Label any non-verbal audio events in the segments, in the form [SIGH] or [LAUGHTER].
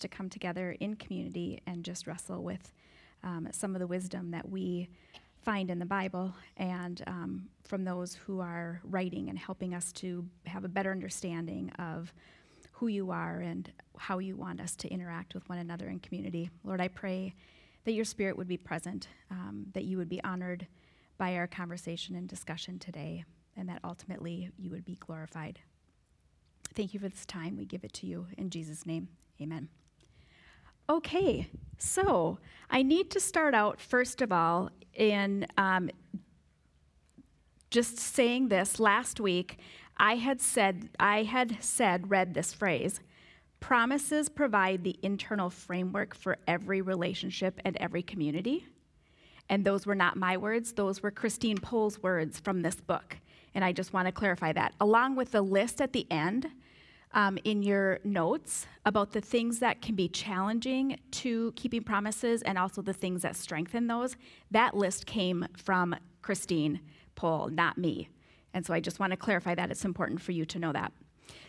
to come together in community and just wrestle with um, some of the wisdom that we find in the Bible and um, from those who are writing and helping us to have a better understanding of who you are and how you want us to interact with one another in community. Lord, I pray that your spirit would be present, um, that you would be honored by our conversation and discussion today, and that ultimately you would be glorified. Thank you for this time. We give it to you in Jesus' name. Amen. Okay, so I need to start out, first of all, in um, just saying this. Last week, I had said, I had said, read this phrase promises provide the internal framework for every relationship and every community. And those were not my words, those were Christine Pohl's words from this book. And I just want to clarify that. Along with the list at the end um, in your notes about the things that can be challenging to keeping promises and also the things that strengthen those, that list came from Christine Pohl, not me. And so I just want to clarify that. It's important for you to know that.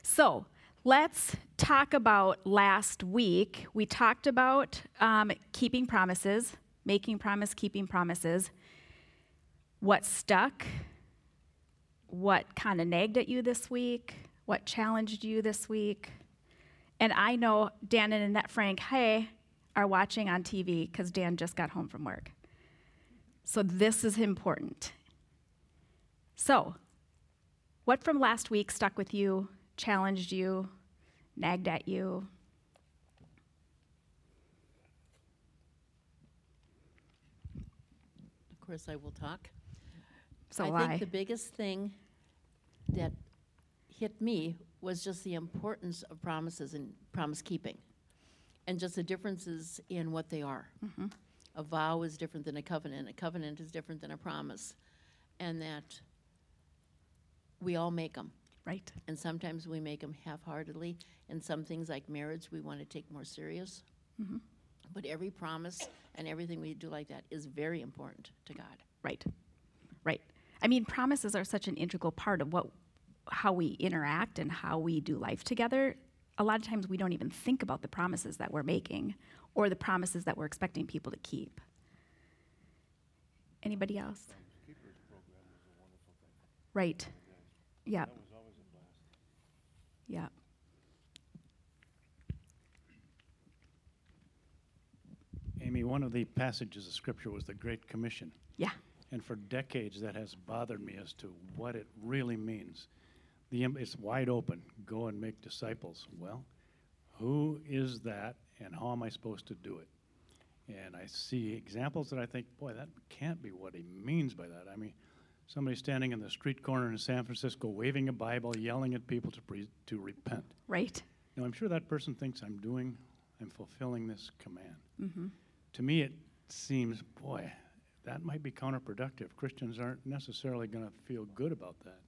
So let's talk about last week. We talked about um, keeping promises making promise, keeping promises, what stuck, what kind of nagged at you this week, what challenged you this week. And I know Dan and Annette Frank, hey, are watching on TV because Dan just got home from work. So this is important. So, what from last week stuck with you, challenged you, nagged at you? Of course, I will talk. So I I. think the biggest thing that hit me was just the importance of promises and promise keeping, and just the differences in what they are. Mm-hmm. A vow is different than a covenant. A covenant is different than a promise, and that we all make them. Right. And sometimes we make them half-heartedly, and some things like marriage we want to take more serious. Mm-hmm. But every promise and everything we do like that is very important to God. Right. Right. I mean, promises are such an integral part of what how we interact and how we do life together. A lot of times we don't even think about the promises that we're making or the promises that we're expecting people to keep. Anybody else? Right. Yeah. Yeah. Amy, one of the passages of Scripture was the Great Commission. Yeah. And for decades, that has bothered me as to what it really means. The, it's wide open go and make disciples. Well, who is that, and how am I supposed to do it? And I see examples that I think, boy, that can't be what he means by that. I mean, somebody standing in the street corner in San Francisco waving a Bible, yelling at people to, pre- to repent. Right. Now, I'm sure that person thinks I'm doing, I'm fulfilling this command. Mm-hmm. To me, it seems, boy, that might be counterproductive. Christians aren't necessarily going to feel good about that.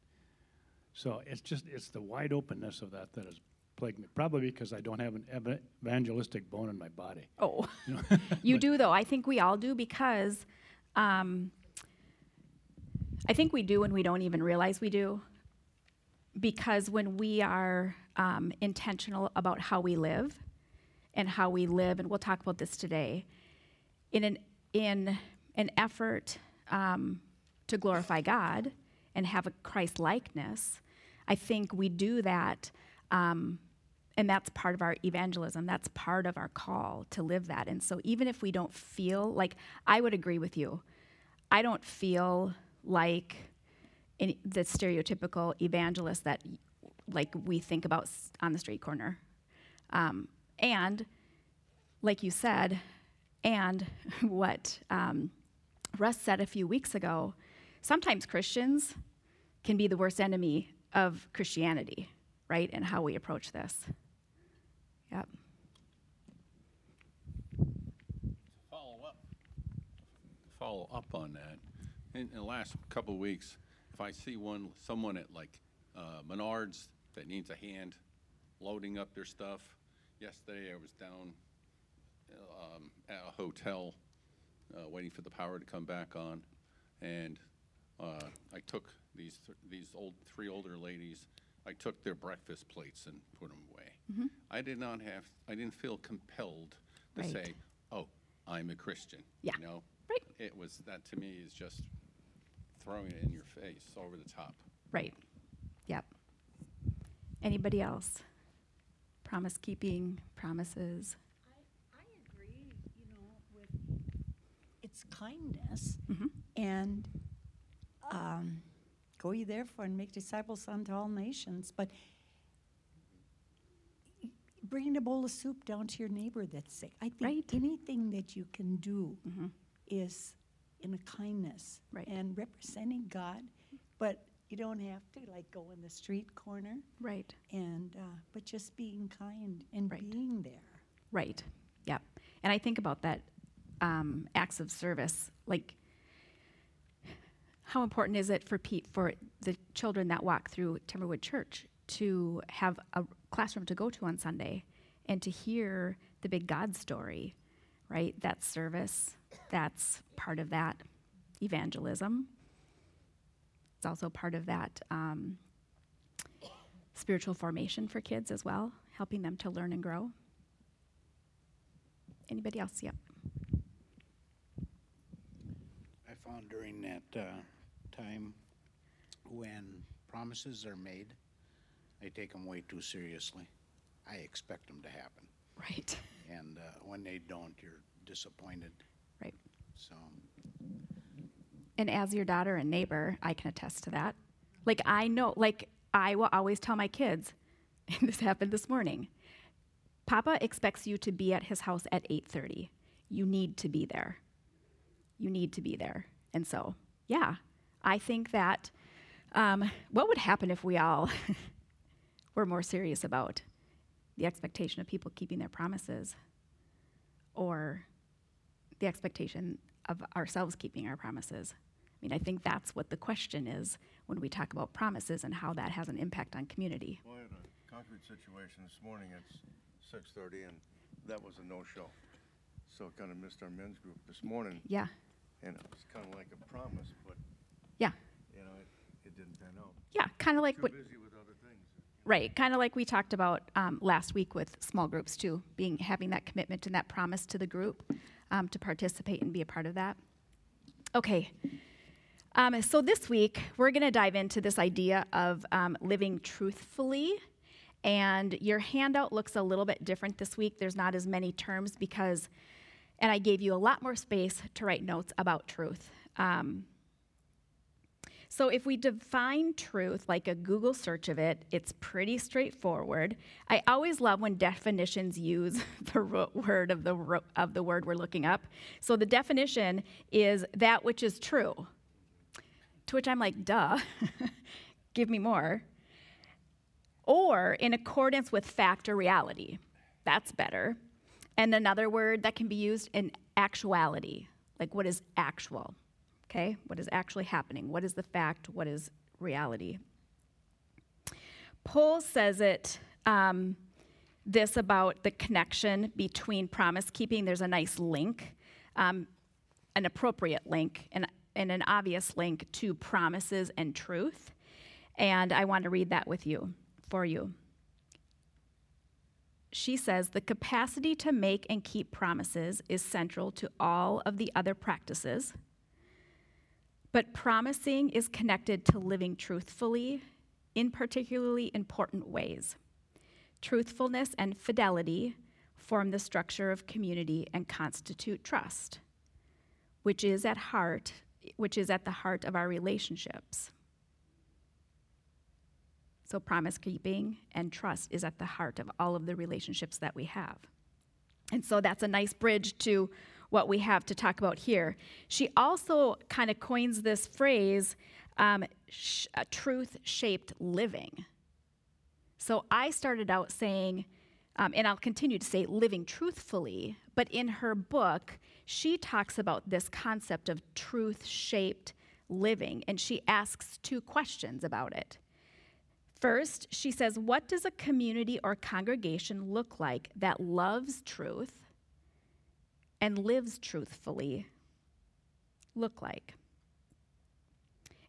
So it's just, it's the wide openness of that that has plagued me. Probably because I don't have an ev- evangelistic bone in my body. Oh, [LAUGHS] You, know? [LAUGHS] you do though. I think we all do because um, I think we do and we don't even realize we do. Because when we are um, intentional about how we live and how we live, and we'll talk about this today, in an in an effort um, to glorify God and have a Christ likeness, I think we do that. Um, and that's part of our evangelism. That's part of our call to live that. And so, even if we don't feel like, I would agree with you, I don't feel like the stereotypical evangelist that like we think about on the street corner. Um, and like you said, and [LAUGHS] what um, Russ said a few weeks ago, sometimes Christians can be the worst enemy of Christianity, right? And how we approach this. Yep. follow up, follow up on that. In, in the last couple of weeks, if I see one, someone at like uh, Menards that needs a hand loading up their stuff, yesterday I was down um, at a hotel uh, waiting for the power to come back on, and uh, I took these th- these old three older ladies. I took their breakfast plates and put them away. I did not have, I didn't feel compelled to Right. say, oh, I'm a Christian. Yeah. You know? Right. It was, that to me is just throwing it in your face, over the top. Right. Yep. Anybody else? Promise keeping, promises. I agree, you know, with its kindness and um, go ye therefore and make disciples unto all nations. But bringing a bowl of soup down to your neighbor that's sick. I think Right. anything that you can do is in a kindness Right. and representing God. But you don't have to like go in the street corner Right. and uh, but just being kind and Right. being there. Right. Yep. And I think about that um, acts of service. Like, how important is it for pe- for the children that walk through Timberwood Church to have a classroom to go to on Sunday and to hear the big God story, right? That service. That's part of that evangelism. It's also part of that um, spiritual formation for kids as well, helping them to learn and grow. Anybody else? Yep. I found during that uh, time when promises are made, I take them way too seriously. I expect them to happen. Right. [LAUGHS] And uh, when they don't, you're disappointed. Right. So, And as your daughter and neighbor, I can attest to that. Like I know, like I will always tell my kids, [LAUGHS] and this happened this morning. Papa expects you to be at his house at 8:30. You need to be there. You need to be there. And so, yeah, I think that um, what would happen if we all [LAUGHS] were more serious about the expectation of people keeping their promises or the expectation of ourselves keeping our promises. I mean, I think that's what the question is when we talk about promises and how that has an impact on community. Well, I had a concrete situation this morning It's six thirty, and that was a no-show. So kind of missed our men's group this morning, Yeah, and it was kind of like a promise, but, yeah, you know, it, it didn't pan out. yeah. Kind of like Too what, busy with other things. right? Kind of like we talked about um, last week with small groups too, being having that commitment and that promise to the group um, to participate and be a part of that. Okay. Um, so this week we're going to dive into this idea of um, living truthfully. And your handout looks a little bit different this week. There's not as many terms because, and I gave you a lot more space to write notes about truth. Um, so if we define truth like a Google search of it, it's pretty straightforward. I always love when definitions use [LAUGHS] the word of the of the word we're looking up. So the definition is that which is true. To which I'm like, duh. [LAUGHS] Give me more. Or in accordance with fact or reality. That's better. And another word that can be used in actuality, like what is actual, okay? What is actually happening? What is the fact? What is reality? Pohl says it um, this about the connection between promise keeping. There's a nice link, um, an appropriate link, and, and an obvious link to promises and truth. And I want to read that with you, for you she says the capacity to make and keep promises is central to all of the other practices. But promising is connected to living truthfully in particularly important ways. Truthfulness and fidelity form the structure of community and constitute trust, which is at heart, which is at the heart of our relationships. So, promise keeping and trust is at the heart of all of the relationships that we have. And so, that's a nice bridge to what we have to talk about here. She also kind of coins this phrase um, sh- truth shaped living. So, I started out saying, um, and I'll continue to say living truthfully, but in her book, she talks about this concept of truth shaped living, and she asks two questions about it. First, she says, What does a community or congregation look like that loves truth and lives truthfully look like?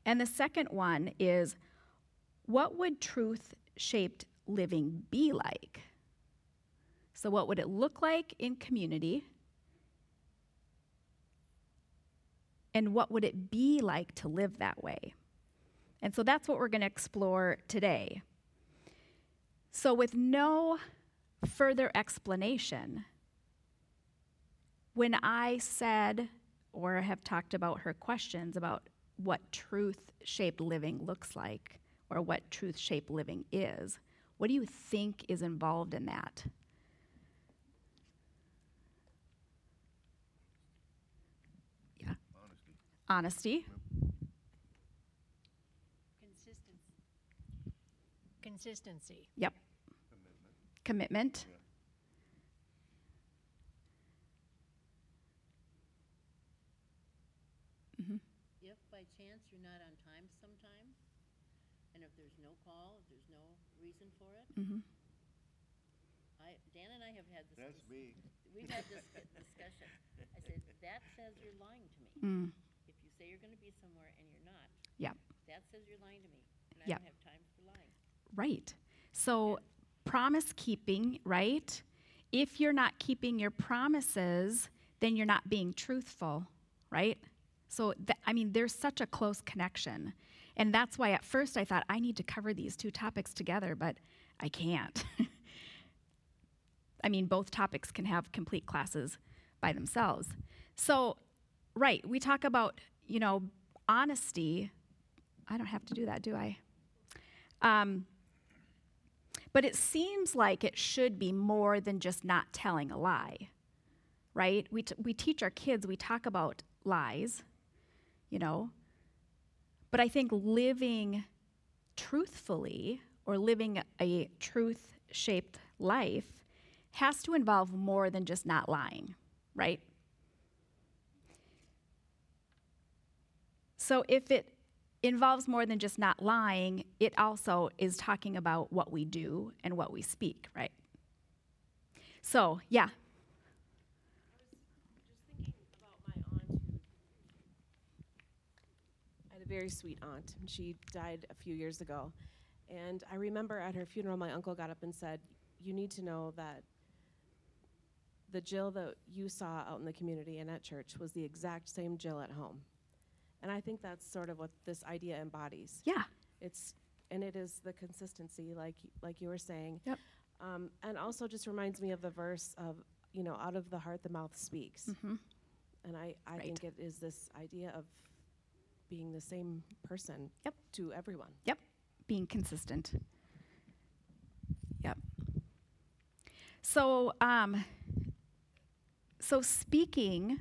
And the second one is, What would truth shaped living be like? So, what would it look like in community? And what would it be like to live that way? And so that's what we're going to explore today. So, with no further explanation, when I said or have talked about her questions about what truth shaped living looks like or what truth shaped living is, what do you think is involved in that? Yeah. Honesty. Honesty. Consistency. Consistency. Yep. Commitment. If by chance you're not on time sometime, and if there's no call, if there's no reason for it, Mhm. I, Dan and I have had this. That's dis- me. We've had this discussion. I said, that says you're lying to me. Mm. If you say you're gonna be somewhere and you're not, yeah, that says you're lying to me, and I Yep. don't have time for lying. Right. So, promise keeping, right? If you're not keeping your promises, then you're not being truthful, right? So, th- I mean, there's such a close connection. And that's why at first I thought I need to cover these two topics together, but I can't. [LAUGHS] I mean, both topics can have complete classes by themselves. So, right, we talk about, you know, honesty. I don't have to do that, do I? Um, but it seems like it should be more than just not telling a lie, right? We, t- we teach our kids, we talk about lies, you know, but I think living truthfully or living a truth shaped life has to involve more than just not lying, right? So if it involves more than just not lying, it also is talking about what we do and what we speak, right? So, yeah. just thinking about my aunt who I had a very sweet aunt and she died a few years ago and i remember at her funeral my uncle got up and said you need to know that the jill that you saw out in the community and at church was the exact same jill at home and i think that's sort of what this idea embodies Yeah. it's and it is the consistency like like you were saying Yep. um, and also just reminds me of the verse of you know out of the heart the mouth speaks Mhm. and I, I Right. think it is this idea of being the same person Yep. to everyone. Yep. Being consistent. Yep. So, um, so speaking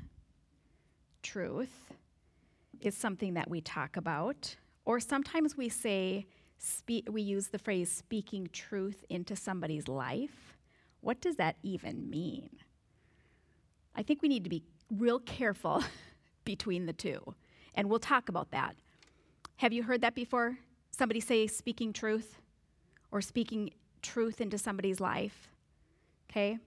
truth is something that we talk about, or sometimes we say, spe- we use the phrase speaking truth into somebody's life. What does that even mean? I think we need to be real careful [LAUGHS] between the two, and we'll talk about that. Have you heard that before? Somebody say speaking truth or speaking truth into somebody's life? Okay?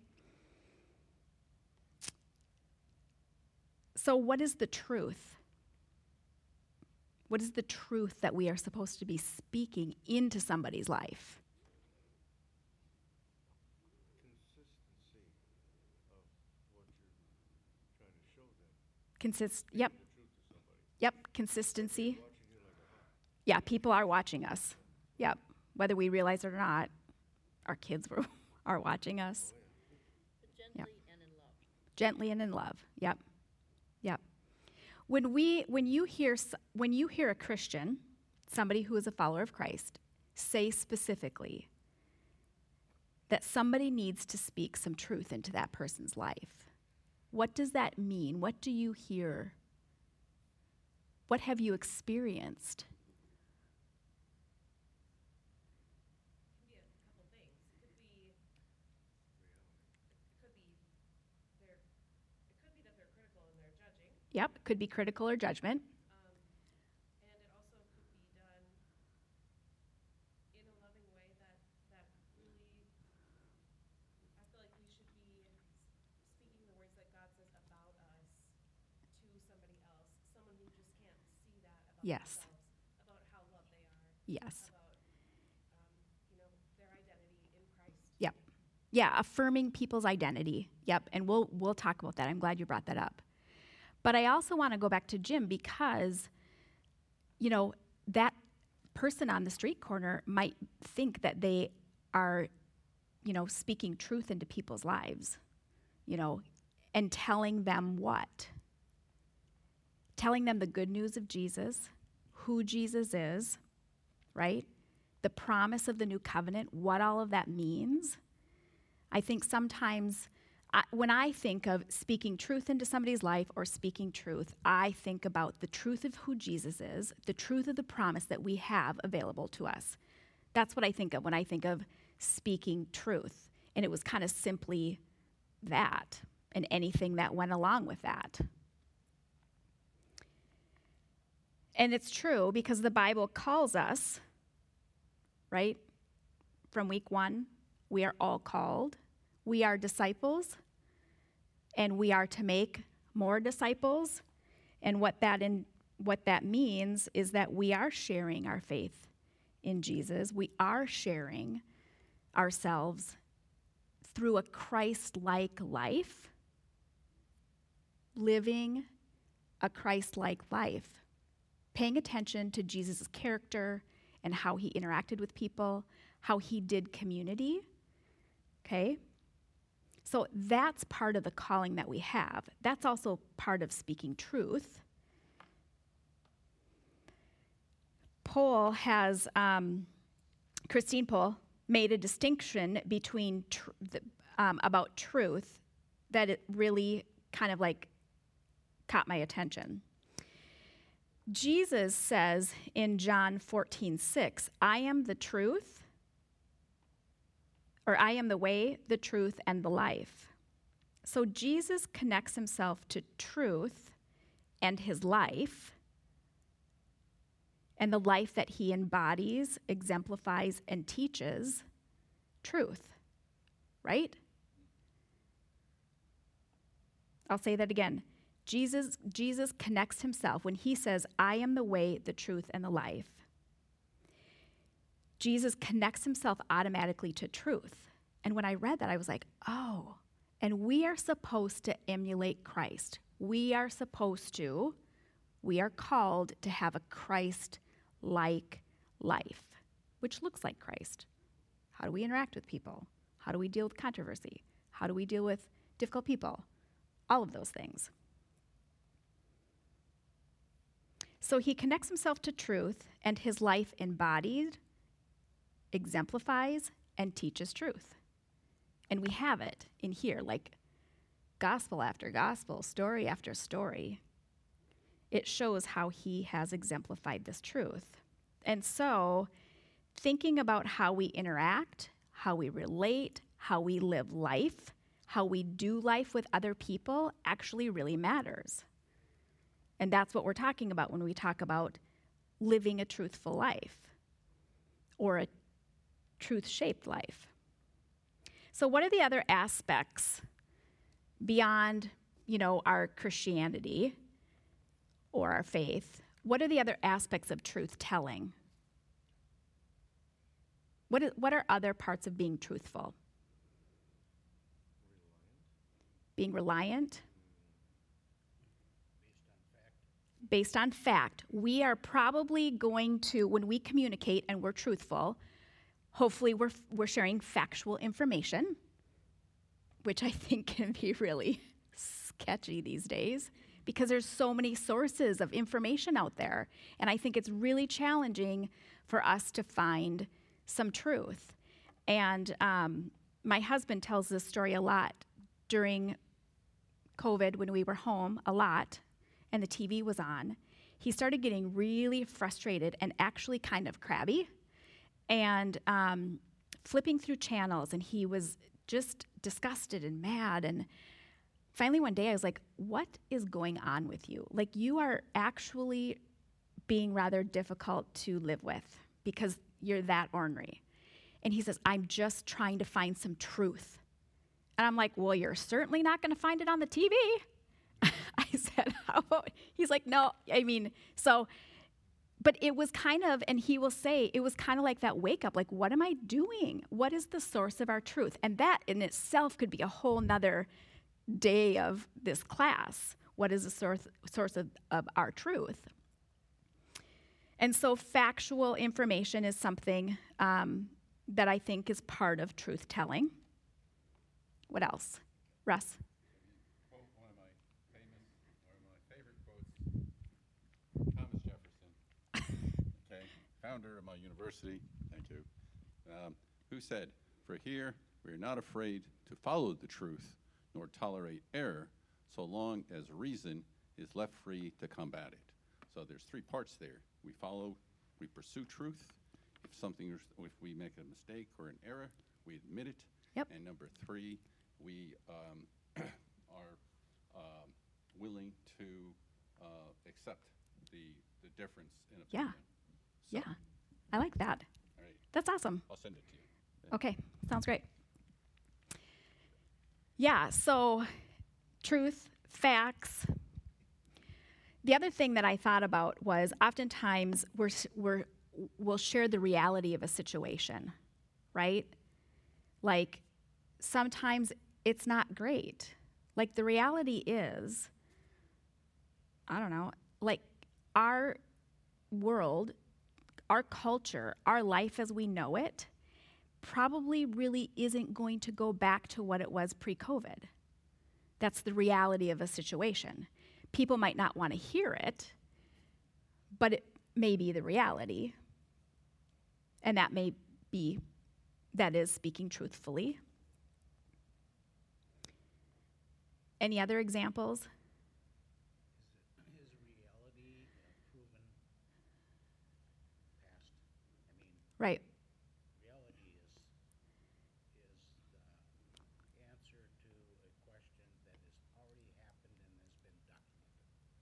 So, what is the truth? What is the truth that we are supposed to be speaking into somebody's life? Consistency of Yep, consistency. Watching you like a hawk. Yeah, people are watching us. Yep. Whether we realize it or not, our kids were, [LAUGHS] are watching us gently and in love. gently and in love. Yep. Yep. When we when you hear when you hear a Christian, somebody who is a follower of Christ, say specifically that somebody needs to speak some truth into that person's life. What does that mean? What do you hear? What have you experienced? Yep, could be critical or judgment. um, and it also could be done in a loving way that, that really, I feel like we should be s- speaking the words that God says about us to somebody else, someone who just can't see that about Yes. about how loved they are. Yes. about, um, you know, Yeah, affirming people's identity. Yep, and we'll we'll talk about that. I'm glad you brought that up. But I also want to go back to Jim because you know, that person on the street corner might think that they are you know, speaking truth into people's lives. You know, and telling them what? Telling them the good news of Jesus, who Jesus is, right? The promise of the new covenant, what all of that means. I think sometimes I, when I think of speaking truth into somebody's life or speaking truth, I think about the truth of who Jesus is, the truth of the promise that we have available to us. That's what I think of when I think of speaking truth. And it was kind of simply that and anything that went along with that. And it's true because the Bible calls us, right? From week one, we are all called. We are disciples, and we are to make more disciples. And what that, in, what that means is that we are sharing our faith in Jesus. We are sharing ourselves through a Christ like life, living a Christ like life, paying attention to Jesus' character and how he interacted with people, how he did community. Okay? So that's part of the calling that we have. That's also part of speaking truth. Pohl has, um, Christine Pohl made a distinction between tr- the, um, about truth that it really kind of like caught my attention. Jesus says in John 14, 6, I am the truth, or I am the way, the truth, and the life. So Jesus connects himself to truth and his life, and the life that he embodies, exemplifies, and teaches truth, right? I'll say that again. Jesus, Jesus connects himself when he says, I am the way, the truth, and the life. Jesus connects himself automatically to truth. And when I read that, I was like, oh, and we are supposed to emulate Christ. We are supposed to, we are called to have a Christ like life, which looks like Christ. How do we interact with people? How do we deal with controversy? How do we deal with difficult people? All of those things. So he connects himself to truth, and his life embodied, exemplifies, and teaches truth. And we have it in here, like gospel after gospel, story after story. It shows how he has exemplified this truth. And so, thinking about how we interact, how we relate, how we live life, how we do life with other people actually really matters. And that's what we're talking about when we talk about living a truthful life or a truth shaped life. So, what are the other aspects beyond, you know, our Christianity or our faith? What are the other aspects of truth telling? What, what are other parts of being truthful? Being reliant based on fact, we are probably going to, when we communicate and we're truthful, hopefully we're, we're sharing factual information, which I think [LAUGHS] can be really sketchy these days because there's so many sources of information out there. And I think it's really challenging for us to find some truth. And um, my husband tells this story a lot during COVID when we were home a lot and the TV was on, he started getting really frustrated and actually kind of crabby and um, flipping through channels. And he was just disgusted and mad. And finally, one day, I was like, What is going on with you? Like, you are actually being rather difficult to live with because you're that ornery. And he says, I'm just trying to find some truth. And I'm like, Well, you're certainly not going to find it on the TV. [LAUGHS] I said, [LAUGHS] How about? He's like, No, I mean, so but it was kind of, and he will say, it was kind of like that wake up like, what am I doing? What is the source of our truth? And that in itself could be a whole nother day of this class. What is the source, source of, of our truth? And so, factual information is something um, that I think is part of truth telling. What else? Russ? quote one of my famous, or one of my favorite quotes, Thomas Jefferson, okay, founder of my university, thank you, um, who said, "For here we are not afraid to follow the truth, nor tolerate error, so long as reason is left free to combat it." So there's three parts there. We follow, we pursue truth. If something, is- if we make a mistake or an error, we admit it. Yep. And number three, we um, [CLEARS THROAT] are um, willing to uh, accept the, the difference in Yeah. opinion. So, Yeah, I like that. All right, That's awesome. I'll send it to you. Okay, sounds great. Yeah, so truth, facts. The other thing that I thought about was oftentimes we're, we're, we'll share the reality of a situation, right? Like sometimes it's not great. Like the reality is, I don't know, like our world, our culture, our life as we know it, probably really isn't going to go back to what it was pre COVID. That's the reality of a situation. People might not want to hear it, but it may be the reality. And that may be, that is speaking truthfully. Any other examples? Is reality a proven past? I mean, Right. reality is, is the answer to a question that has already happened and has been documented.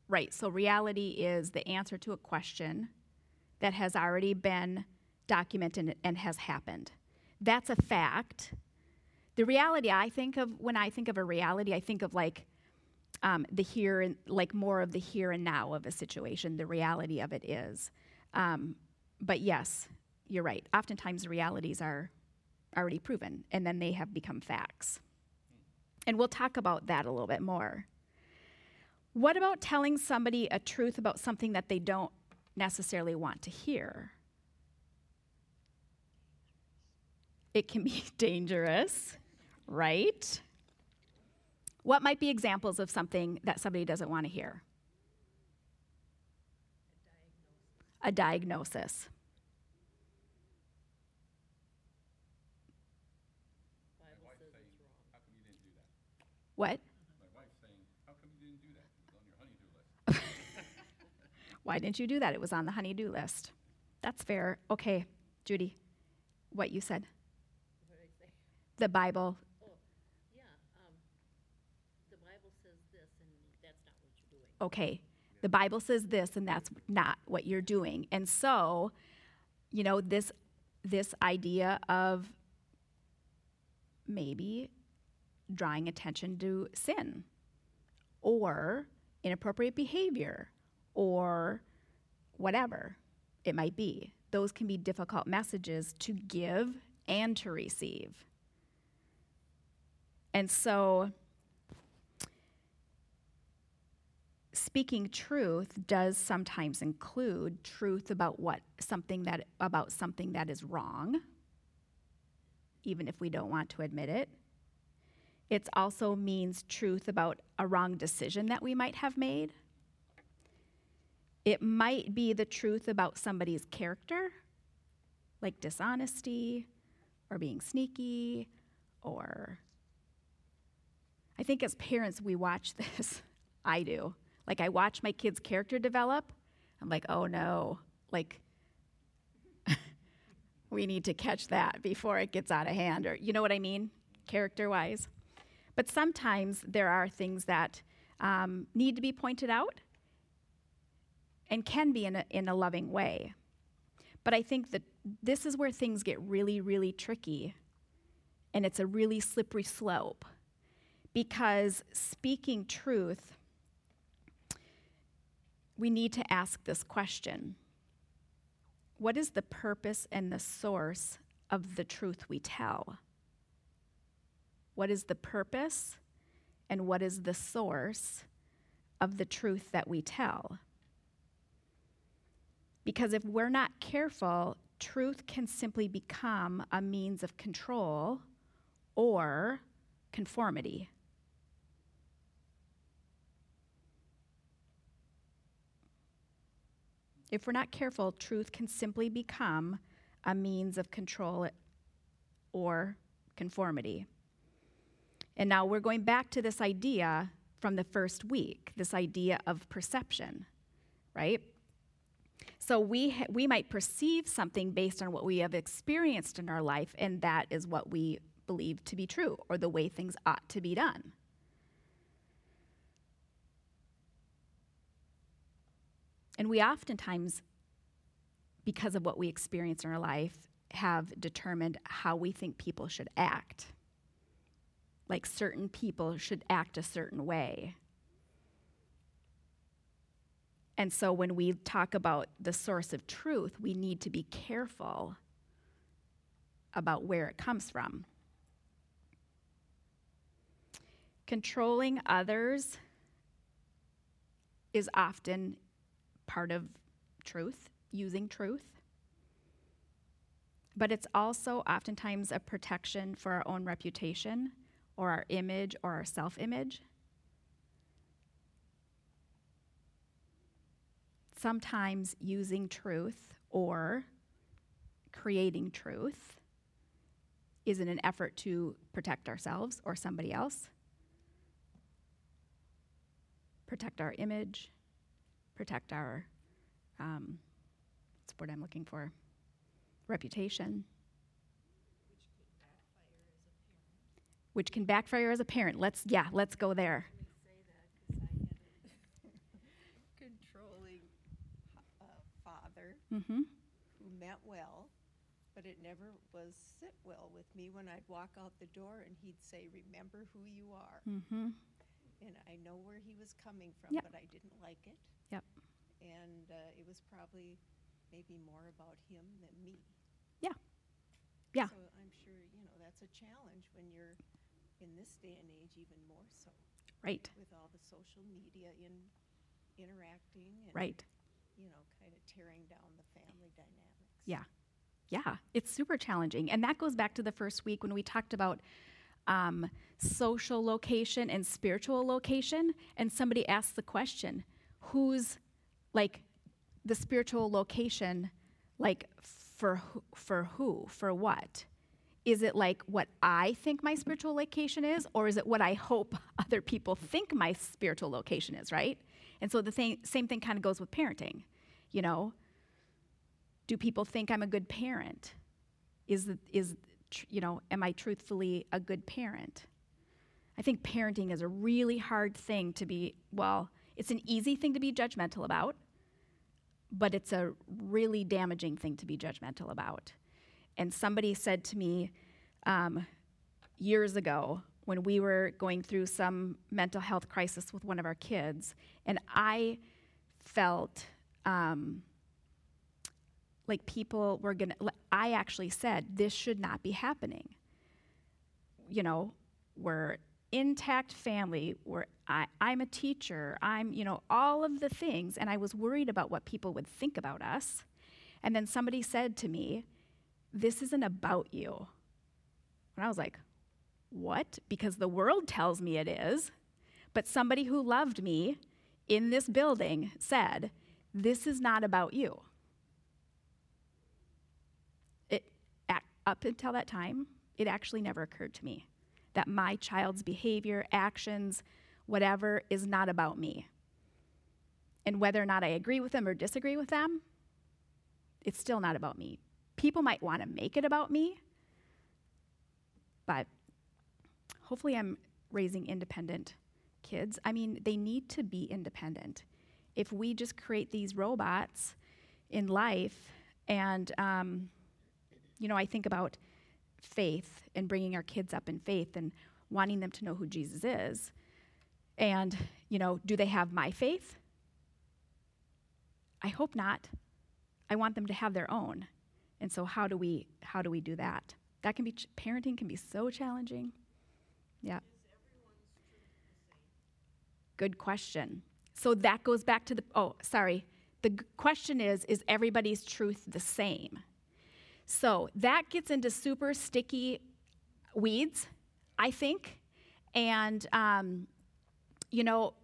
Right. So reality is the answer to a question that has already been documented and has happened. That's a fact. The reality I think of when I think of a reality, I think of like um, the here and like more of the here and now of a situation. The reality of it is. Um, but yes, you're right. Oftentimes realities are already proven and then they have become facts. And we'll talk about that a little bit more. What about telling somebody a truth about something that they don't necessarily want to hear? It can be [LAUGHS] dangerous, right? What might be examples of something that somebody doesn't want to hear? A diagnosis. What? My wife's saying, how come you didn't do that? It was on your honey-do list. Why didn't you do that? It was on the honey-do list. That's fair. Okay, Judy, what you said. What The Bible. Yeah, um, the Bible says this, and that's not what you're doing. Okay, the Bible says this, and that's not what you're doing. And so, you know, this this idea of maybe drawing attention to sin or inappropriate behavior or whatever it might be. Those can be difficult messages to give and to receive. And so, speaking truth does sometimes include truth about what something that about something that is wrong even if we don't want to admit it it also means truth about a wrong decision that we might have made it might be the truth about somebody's character like dishonesty or being sneaky or I think as parents we watch [LAUGHS] this I do like I watch my kids' character develop. I'm like, oh no, like [LAUGHS] we need to catch that before it gets out of hand, or you know what I mean, character wise. But sometimes there are things that um, need to be pointed out and can be in a, in a loving way. But I think that this is where things get really, really tricky, and it's a really slippery slope because speaking truth we need to ask this question what is the purpose and the source of the truth we tell? What is the purpose and what is the source of the truth that we tell? Because if we're not careful, truth can simply become a means of control or conformity. If we're not careful, truth can simply become a means of control or conformity. And now we're going back to this idea from the first week, this idea of perception, right? So we ha- we might perceive something based on what we have experienced in our life and that is what we believe to be true or the way things ought to be done. And we oftentimes, because of what we experience in our life, have determined how we think people should act. Like certain people should act a certain way. And so when we talk about the source of truth, we need to be careful about where it comes from. Controlling others is often part of truth, using truth. But it's also oftentimes a protection for our own reputation or our image or our self image. Sometimes using truth or creating truth is in an effort to protect ourselves or somebody else, protect our image, protect our, um, what's the word I'm looking for? Reputation. Which can backfire as a parent. Let's, yeah, let's go there. [LAUGHS] controlling uh, father Mm-hmm. who meant well, but it never was sit well with me when I'd walk out the door and he'd say, "Remember who you are." Mm-hmm. And I know where he was coming from, Yep. but I didn't like it. Yep. And uh, it was probably maybe more about him than me. Yeah. Yeah. So I'm sure you know that's a challenge when you're in this day and age, even more so Right. with all the social media in interacting and Right. you know, kind of tearing down the family dynamics. Yeah. Yeah. It's super challenging. And that goes back to the first week when we talked about um, social location and spiritual location. And somebody asked the question who's like the spiritual location, like for, who- for who? For what? Is it like what I think my spiritual location is, or is it what I hope [LAUGHS] other people think my spiritual location is, right? And so the thing, same thing kind of goes with parenting. You know, do people think I'm a good parent? Is is you know, am I truthfully a good parent? I think parenting is a really hard thing to be. Well, it's an easy thing to be judgmental about, but it's a really damaging thing to be judgmental about. And somebody said to me um, years ago when we were going through some mental health crisis with one of our kids, and I felt um, like people were gonna. I actually said this should not be happening. You know, we're intact family. We're I, I'm a teacher. I'm you know all of the things, and I was worried about what people would think about us. And then somebody said to me, "This isn't about you." And I was like, "What?" Because the world tells me it is. But somebody who loved me in this building said, This is not about you. It, up until that time, it actually never occurred to me that my child's behavior, actions, whatever, is not about me. And whether or not I agree with them or disagree with them, it's still not about me. People might want to make it about me, but hopefully I'm raising independent kids. I mean, they need to be independent. If we just create these robots in life, and, um, you know, I think about faith and bringing our kids up in faith and wanting them to know who Jesus is. And, you know, do they have my faith? I hope not. I want them to have their own. And so how do we how do we do that? That can be ch- parenting can be so challenging. Yeah. Good question. So that goes back to the oh, sorry. The g- question is is everybody's truth the same? So that gets into super sticky weeds, I think. And, um, you know,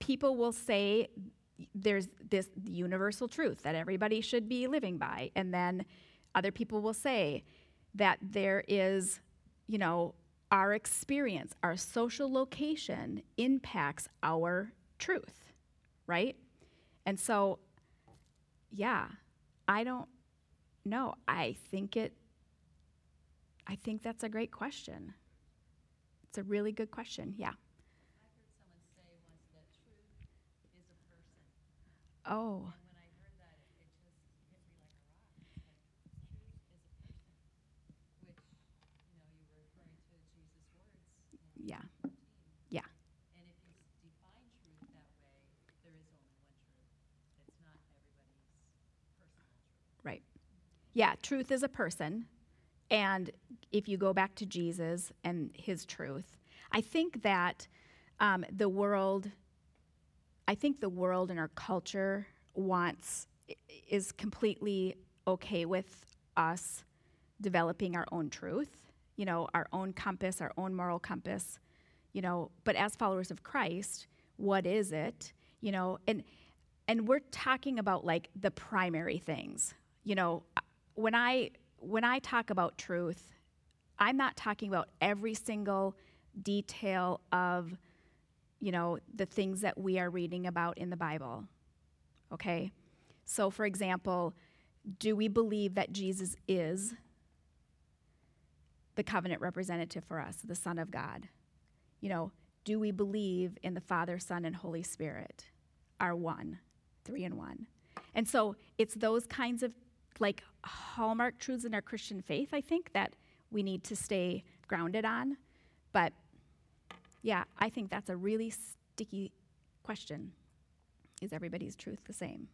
people will say there's this universal truth that everybody should be living by. And then other people will say that there is, you know, our experience, our social location impacts our truth, right? And so, yeah, I don't know. I think it, I think that's a great question. It's a really good question. Yeah. Oh. Yeah. Yeah. And if you define truth that way, there is only one truth. It's not everybody's personal truth. Right. Yeah, truth is a person. And if you go back to Jesus and his truth, I think that um, the world, I think the world and our culture wants, is completely okay with us developing our own truth, you know, our own compass, our own moral compass, you know, but as followers of Christ, what is it? You know, and and we're talking about like the primary things. You know, uh, when I when I talk about truth, I'm not talking about every single detail of you know the things that we are reading about in the Bible. Okay? So for example, do we believe that Jesus is the covenant representative for us, the Son of God? You know, do we believe in the Father, Son, and Holy Spirit are one, three in one? And so it's those kinds of like hallmark truths in our Christian faith, I think, that we need to stay grounded on. But yeah, I think that's a really sticky question. Is everybody's truth the same?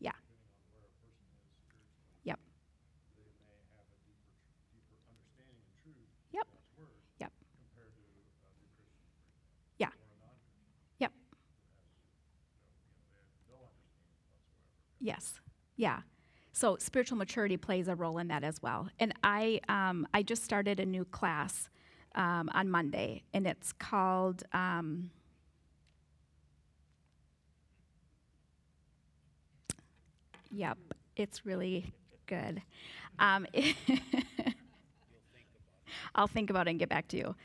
Yeah. Yep. Yep. Yep. Yeah. Yep. Yes. Yeah. So spiritual maturity plays a role in that as well. And I, um, I just started a new class um, on Monday, and it's called. Um, yep, it's really good. Um, [LAUGHS] I'll think about it and get back to you.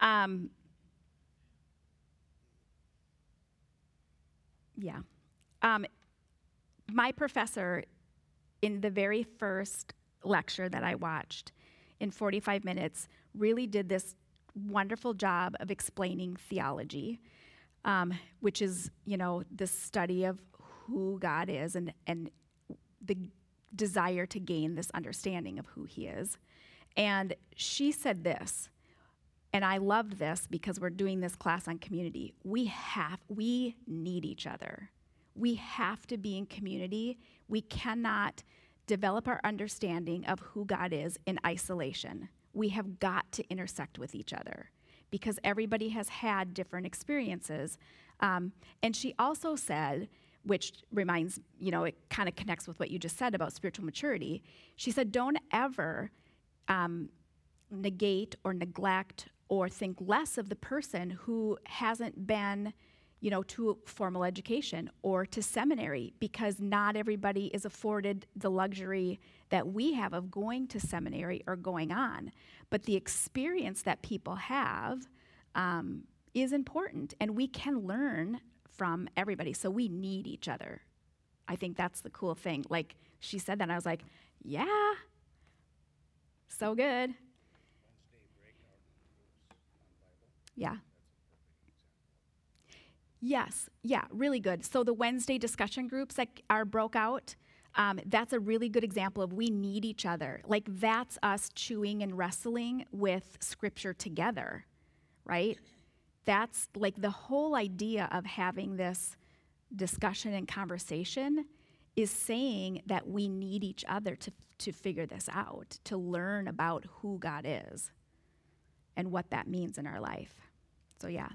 Um, yeah. Um, my professor, in the very first lecture that I watched, in 45 minutes, really did this wonderful job of explaining theology, um, which is, you know, the study of who God is and, and the desire to gain this understanding of who He is. And she said this, and I loved this because we're doing this class on community. We have, we need each other. We have to be in community. We cannot develop our understanding of who God is in isolation. We have got to intersect with each other because everybody has had different experiences. Um, and she also said, which reminds, you know, it kind of connects with what you just said about spiritual maturity. She said, don't ever um, negate or neglect or think less of the person who hasn't been you know to formal education or to seminary because not everybody is afforded the luxury that we have of going to seminary or going on. But the experience that people have um, is important and we can learn from everybody. So we need each other. I think that's the cool thing. Like she said that and i was like yeah so good. Yeah. Yes, yeah, really good. So the Wednesday discussion groups that are broke out, um, that's a really good example of we need each other. Like that's us chewing and wrestling with scripture together, right? That's like the whole idea of having this discussion and conversation is saying that we need each other to, to figure this out, to learn about who God is and what that means in our life. So, yeah.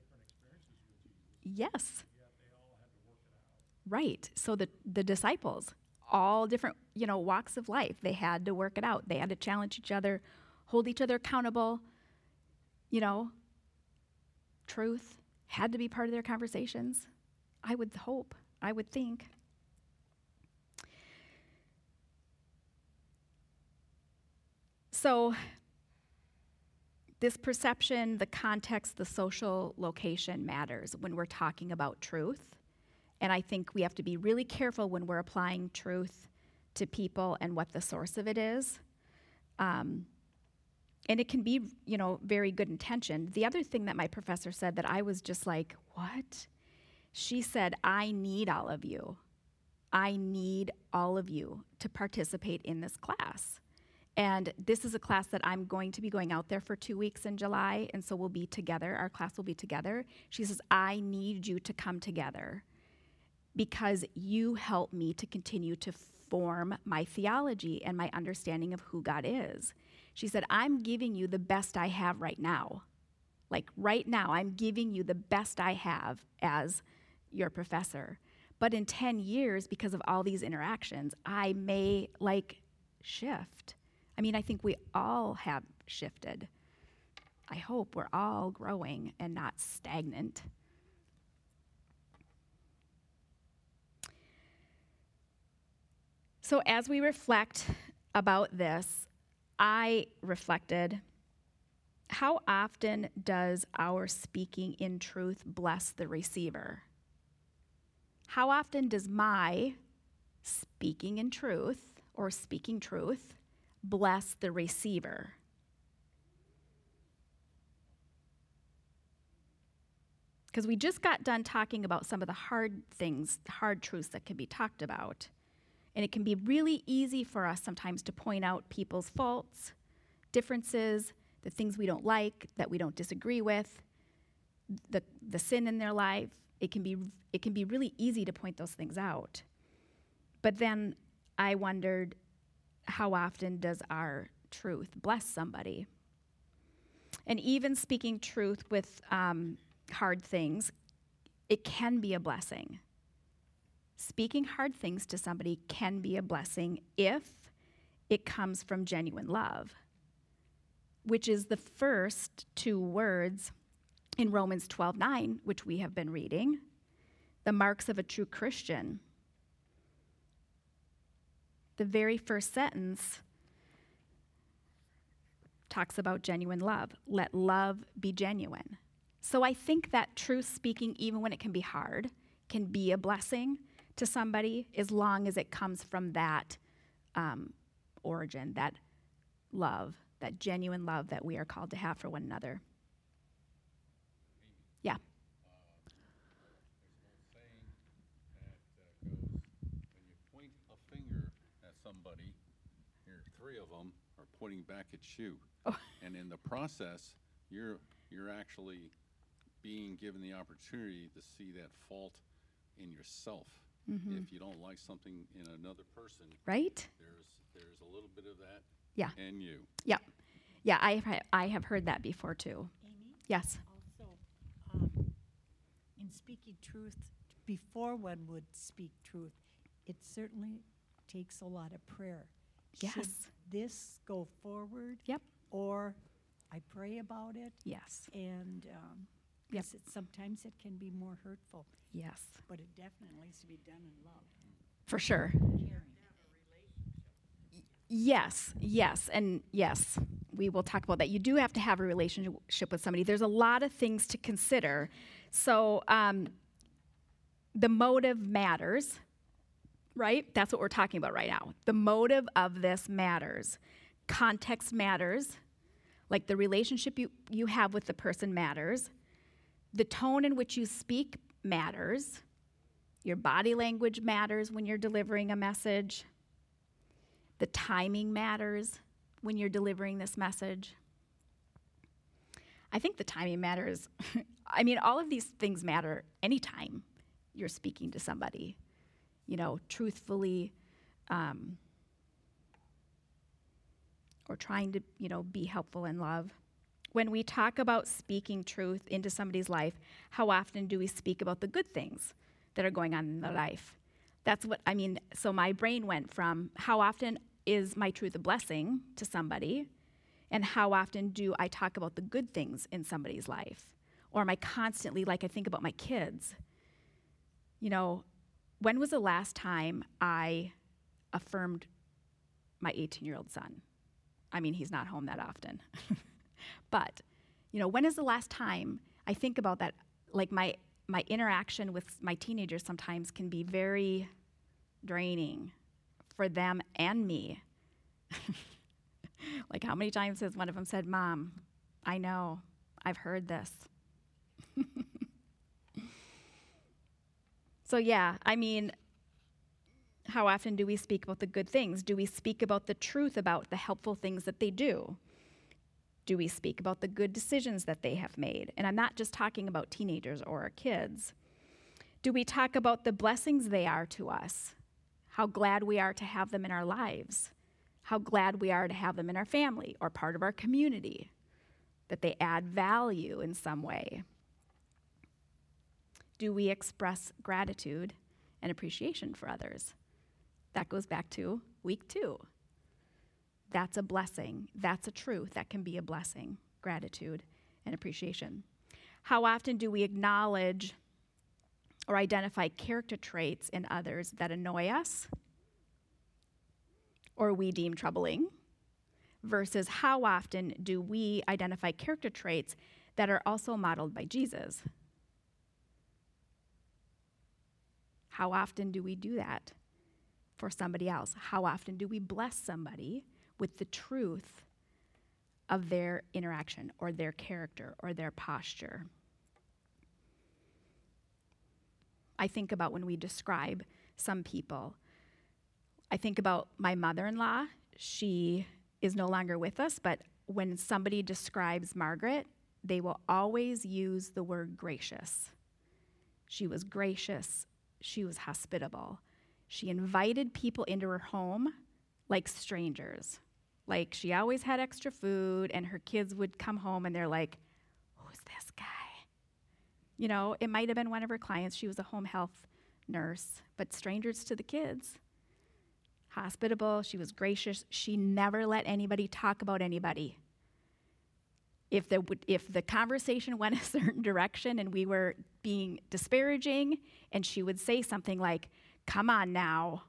Different experiences with Jesus, Yes, right. So the, the disciples, all different, you know, walks of life, they had to work it out. They had to challenge each other, hold each other accountable. You know, truth had to be part of their conversations. I would hope, I would think. So, this perception, the context, the social location matters when we're talking about truth. And I think we have to be really careful when we're applying truth to people and what the source of it is. Um, and it can be, you know, very good intention. The other thing that my professor said that I was just like, what? She said, I need all of you. I need all of you to participate in this class. And this is a class that I'm going to be going out there for two weeks in July, and so we'll be together. Our class will be together. She says, I need you to come together because you help me to continue to form my theology and my understanding of who God is. She said, I'm giving you the best I have right now. Like right now, I'm giving you the best I have as your professor. But in 10 years, because of all these interactions, I may like shift. I mean, I think we all have shifted. I hope we're all growing and not stagnant. So, as we reflect about this, I reflected how often does our speaking in truth bless the receiver? How often does my speaking in truth or speaking truth bless the receiver? Because we just got done talking about some of the hard things, hard truths that can be talked about. And it can be really easy for us sometimes to point out people's faults, differences, the things we don't like, that we don't disagree with, the, the sin in their life. It can, be, it can be really easy to point those things out. But then I wondered how often does our truth bless somebody? And even speaking truth with um, hard things, it can be a blessing. Speaking hard things to somebody can be a blessing if it comes from genuine love, which is the first two words in Romans 12 9, which we have been reading, the marks of a true Christian. The very first sentence talks about genuine love. Let love be genuine. So I think that truth speaking, even when it can be hard, can be a blessing to somebody as long as it comes from that um, origin, that love, that genuine love that we are called to have for one another. Yeah. saying that goes, when you point a finger at somebody, here, three of them are pointing back at you. [LAUGHS] And in the process, you're, you're actually being given the opportunity to see that fault in yourself. If you don't like something in another person, Right? there's, there's a little bit of that Yeah. in you. Yep. Yeah, I have, I have heard that before too. Amy? Yes. Also, um, in speaking truth, before one would speak truth, it certainly takes a lot of prayer. Should Yes. this go forward? Yep. Or I pray about it, Yes. and um, 'cause it, sometimes it can be more hurtful, Yes. but it definitely needs to be done in love. For sure. Yes, yes, and yes, we will talk about that. You do have to have a relationship with somebody. There's a lot of things to consider. So, um, the motive matters, right? That's what we're talking about right now. The motive of this matters. Context matters. Like the relationship you, you have with the person matters, the tone in which you speak matters, your body language matters when you're delivering a message, the timing matters when you're delivering this message. I think the timing matters. [LAUGHS] I mean, all of these things matter anytime you're speaking to somebody, you know, truthfully, um, or trying to, you know, be helpful in love. When we talk about speaking truth into somebody's life, how often do we speak about the good things that are going on in their life? That's what I mean. So my brain went from how often is my truth a blessing to somebody, and how often do I talk about the good things in somebody's life? Or am I constantly, like I think about my kids? You know, when was the last time I affirmed my 18 year old son? I mean, he's not home that often. [LAUGHS] but, you know, when is the last time I think about that? Like my, my interaction with my teenagers sometimes can be very draining for them and me. [LAUGHS] like, how many times has one of them said, Mom, I know, I've heard this. [LAUGHS] so, yeah, I mean, how often do we speak about the good things? Do we speak about the truth about the helpful things that they do? Do we speak about the good decisions that they have made? And I'm not just talking about teenagers or our kids. Do we talk about the blessings they are to us? How glad we are to have them in our lives? How glad we are to have them in our family or part of our community? That they add value in some way? Do we express gratitude and appreciation for others? That goes back to week two. That's a blessing. That's a truth. That can be a blessing. Gratitude and appreciation. How often do we acknowledge or identify character traits in others that annoy us or we deem troubling? Versus how often do we identify character traits that are also modeled by Jesus? How often do we do that? for somebody else? How often do we bless somebody with the truth of their interaction or their character or their posture? I think about when we describe some people. I think about my mother in law. She is no longer with us, but when somebody describes Margaret, they will always use the word gracious. She was gracious, she was hospitable. She invited people into her home like strangers. Like she always had extra food, and her kids would come home and they're like, Who's this guy? You know, it might have been one of her clients. She was a home health nurse, but strangers to the kids. Hospitable, she was gracious. She never let anybody talk about anybody. If the, if the conversation [LAUGHS] went a certain direction and we were being disparaging, and she would say something like, Come on now.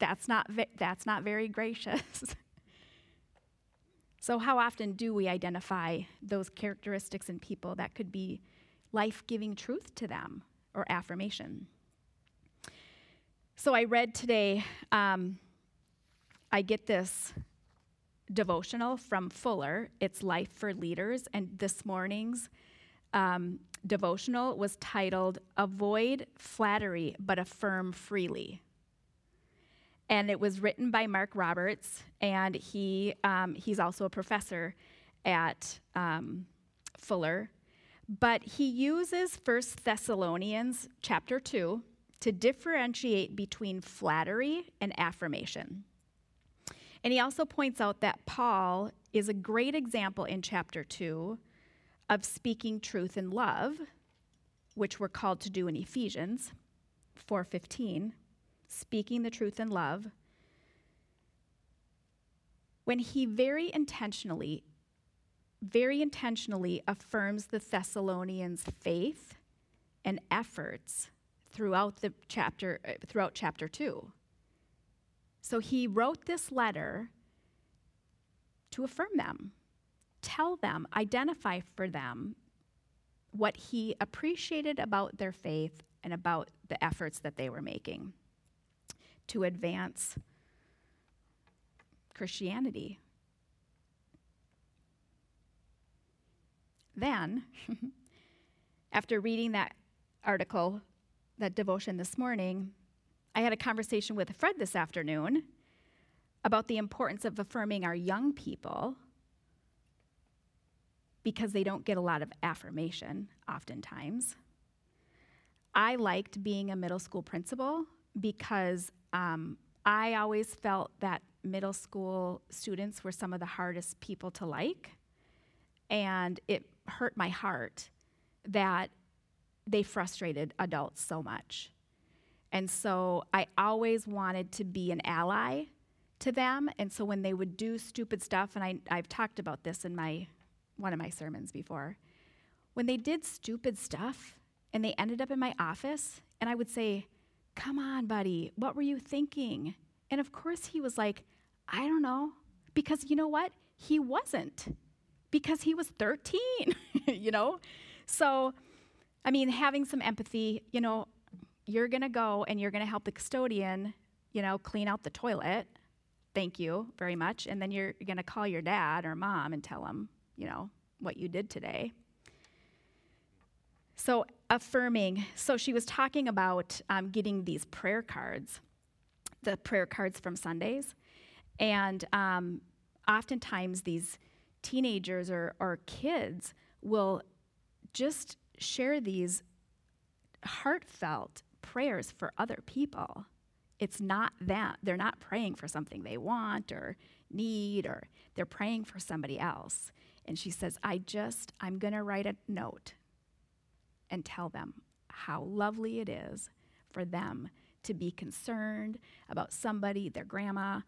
That's not, that's not very gracious. [LAUGHS] so, how often do we identify those characteristics in people that could be life giving truth to them or affirmation? So, I read today, um, I get this devotional from Fuller. It's Life for Leaders. And this morning's um, devotional was titled Avoid Flattery but Affirm Freely. And it was written by Mark Roberts, and he, um, he's also a professor at um, Fuller. But he uses 1 Thessalonians chapter 2 to differentiate between flattery and affirmation. And he also points out that Paul is a great example in chapter 2 of speaking truth in love, which we're called to do in Ephesians 4:15, speaking the truth in love, when he very intentionally very intentionally affirms the Thessalonians' faith and efforts throughout the chapter uh, throughout chapter 2. So he wrote this letter to affirm them tell them, identify for them what he appreciated about their faith and about the efforts that they were making to advance Christianity. then, [LAUGHS] after reading that article, that devotion this morning, I had a conversation with Fred this afternoon about the importance of affirming our young people because they don't get a lot of affirmation oftentimes. I liked being a middle school principal because um, I always felt that middle school students were some of the hardest people to like. And it hurt my heart that they frustrated adults so much. And so I always wanted to be an ally to them. And so when they would do stupid stuff, and I, I've talked about this in my one of my sermons before, when they did stupid stuff and they ended up in my office, and I would say, Come on, buddy, what were you thinking? And of course, he was like, I don't know. Because you know what? He wasn't. Because he was 13, [LAUGHS] you know? So, I mean, having some empathy, you know, you're going to go and you're going to help the custodian, you know, clean out the toilet. Thank you very much. And then you're going to call your dad or mom and tell them, you know, what you did today. So, affirming. So, she was talking about um, getting these prayer cards, the prayer cards from Sundays. And um, oftentimes, these teenagers or, or kids will just share these heartfelt prayers for other people. It's not that. They're not praying for something they want or need, or they're praying for somebody else. And she says, I just, I'm going to write a note and tell them how lovely it is for them to be concerned about somebody, their grandma,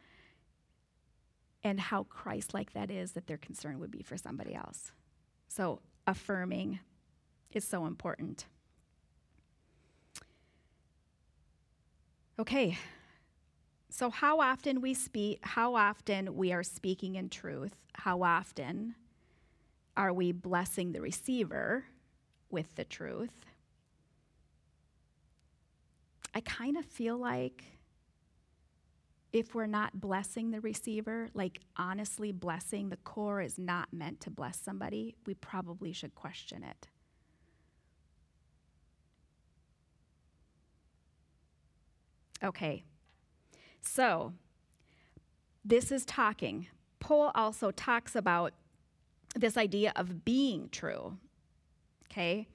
and how Christ like that is that their concern would be for somebody else. So, affirming is so important. Okay. So how often we speak how often we are speaking in truth? How often are we blessing the receiver with the truth? I kind of feel like if we're not blessing the receiver, like honestly blessing, the core is not meant to bless somebody, we probably should question it. Okay, so this is talking. Paul also talks about this idea of being true. Okay,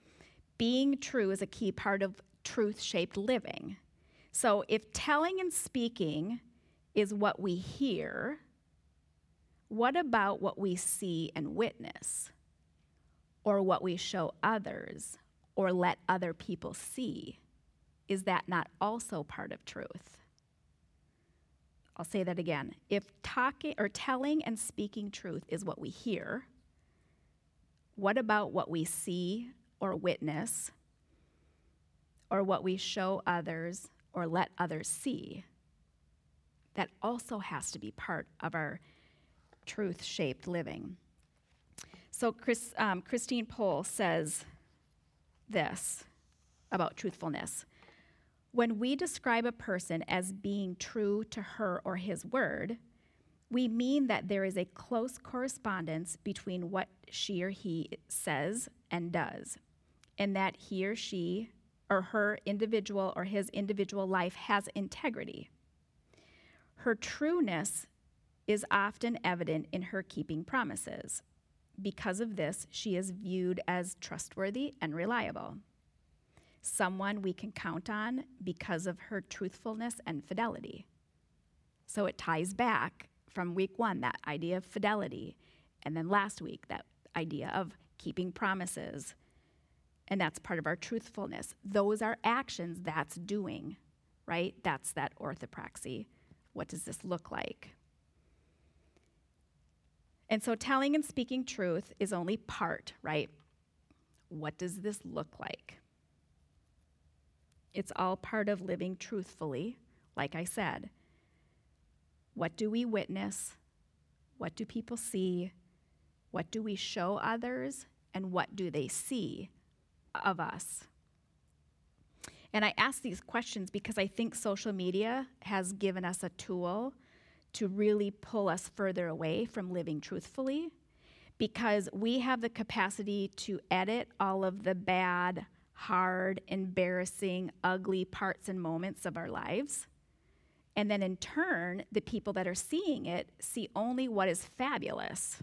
being true is a key part of truth shaped living. So if telling and speaking is what we hear, what about what we see and witness? Or what we show others or let other people see? Is that not also part of truth? I'll say that again. If talking or telling and speaking truth is what we hear, what about what we see or witness, or what we show others or let others see? That also has to be part of our truth shaped living. So, Chris, um, Christine Pohl says this about truthfulness. When we describe a person as being true to her or his word, we mean that there is a close correspondence between what she or he says and does, and that he or she or her individual or his individual life has integrity. Her trueness is often evident in her keeping promises. Because of this, she is viewed as trustworthy and reliable someone we can count on because of her truthfulness and fidelity. So it ties back from week one, that idea of fidelity, and then last week, that idea of keeping promises. And that's part of our truthfulness. Those are actions that's doing, right? That's that orthopraxy. What does this look like? And so telling and speaking truth is only part, right? What does this look like? It's all part of living truthfully, like I said. What do we witness? What do people see? What do we show others? And what do they see of us? And I ask these questions because I think social media has given us a tool to really pull us further away from living truthfully because we have the capacity to edit all of the bad, hard, embarrassing, ugly parts and moments of our lives. And then in turn, the people that are seeing it see only what is fabulous.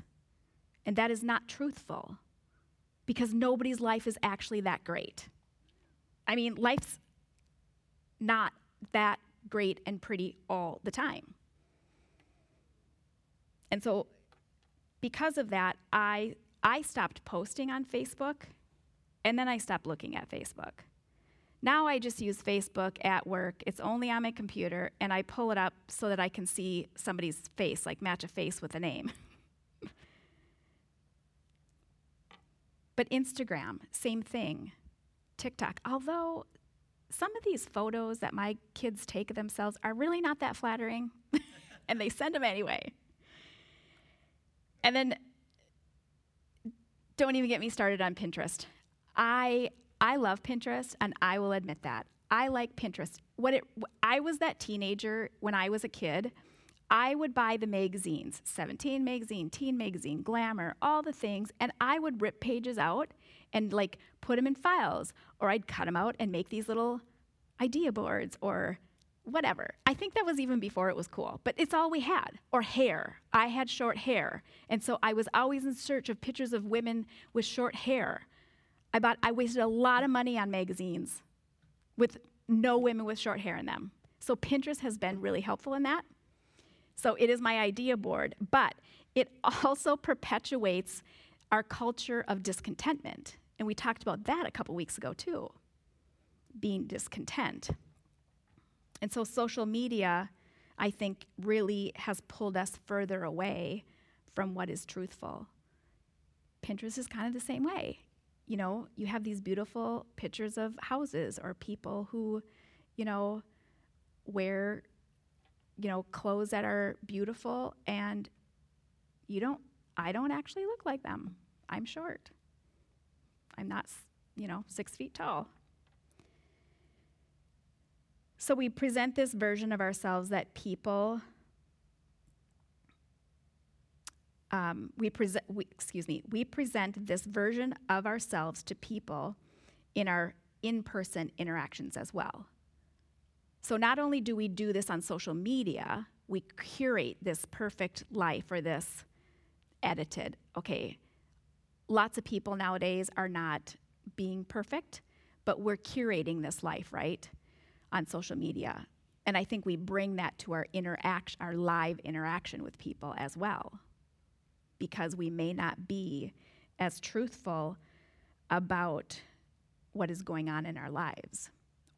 And that is not truthful because nobody's life is actually that great. I mean, life's not that great and pretty all the time. And so because of that, I I stopped posting on Facebook and then I stopped looking at Facebook. Now I just use Facebook at work. It's only on my computer and I pull it up so that I can see somebody's face, like match a face with a name. [LAUGHS] but Instagram, same thing. TikTok, although some of these photos that my kids take of themselves are really not that flattering, [LAUGHS] and they send them anyway. And then don't even get me started on Pinterest. I I love Pinterest and I will admit that. I like Pinterest. What it I was that teenager when I was a kid. I would buy the magazines, 17 magazine, teen magazine, glamour, all the things, and I would rip pages out and like put them in files or I'd cut them out and make these little idea boards or whatever. I think that was even before it was cool, but it's all we had. Or hair. I had short hair. And so I was always in search of pictures of women with short hair. I bought I wasted a lot of money on magazines with no women with short hair in them. So Pinterest has been really helpful in that. So it is my idea board, but it also perpetuates our culture of discontentment. And we talked about that a couple weeks ago too. Being discontent. And so social media, I think, really has pulled us further away from what is truthful. Pinterest is kind of the same way. You know, you have these beautiful pictures of houses or people who, you know, wear, you know, clothes that are beautiful and you don't, I don't actually look like them. I'm short. I'm not, you know, six feet tall. So we present this version of ourselves that people, um, we present, excuse me, we present this version of ourselves to people in our in person interactions as well. So not only do we do this on social media, we curate this perfect life or this edited, okay, lots of people nowadays are not being perfect, but we're curating this life, right? On social media. And I think we bring that to our interaction, our live interaction with people as well. Because we may not be as truthful about what is going on in our lives,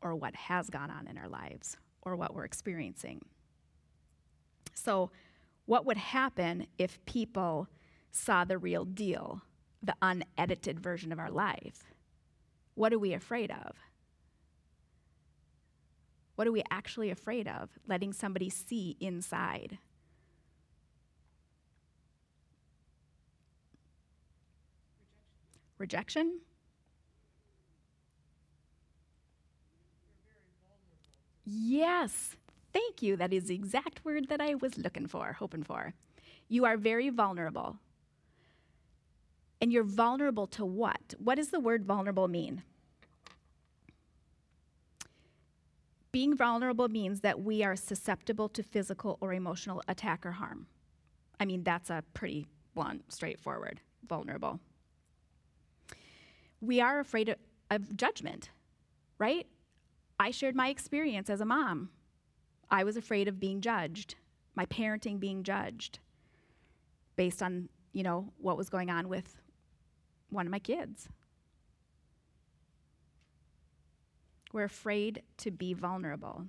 or what has gone on in our lives, or what we're experiencing. So, what would happen if people saw the real deal the unedited version of our life. What are we afraid of? What are we actually afraid of? Letting somebody see inside. Rejection? Yes, thank you. That is the exact word that I was looking for, hoping for. You are very vulnerable. And you're vulnerable to what? What does the word vulnerable mean? Being vulnerable means that we are susceptible to physical or emotional attack or harm. I mean, that's a pretty blunt, straightforward, vulnerable. We are afraid of, of judgment, right? I shared my experience as a mom. I was afraid of being judged, my parenting being judged based on, you know, what was going on with one of my kids. We're afraid to be vulnerable.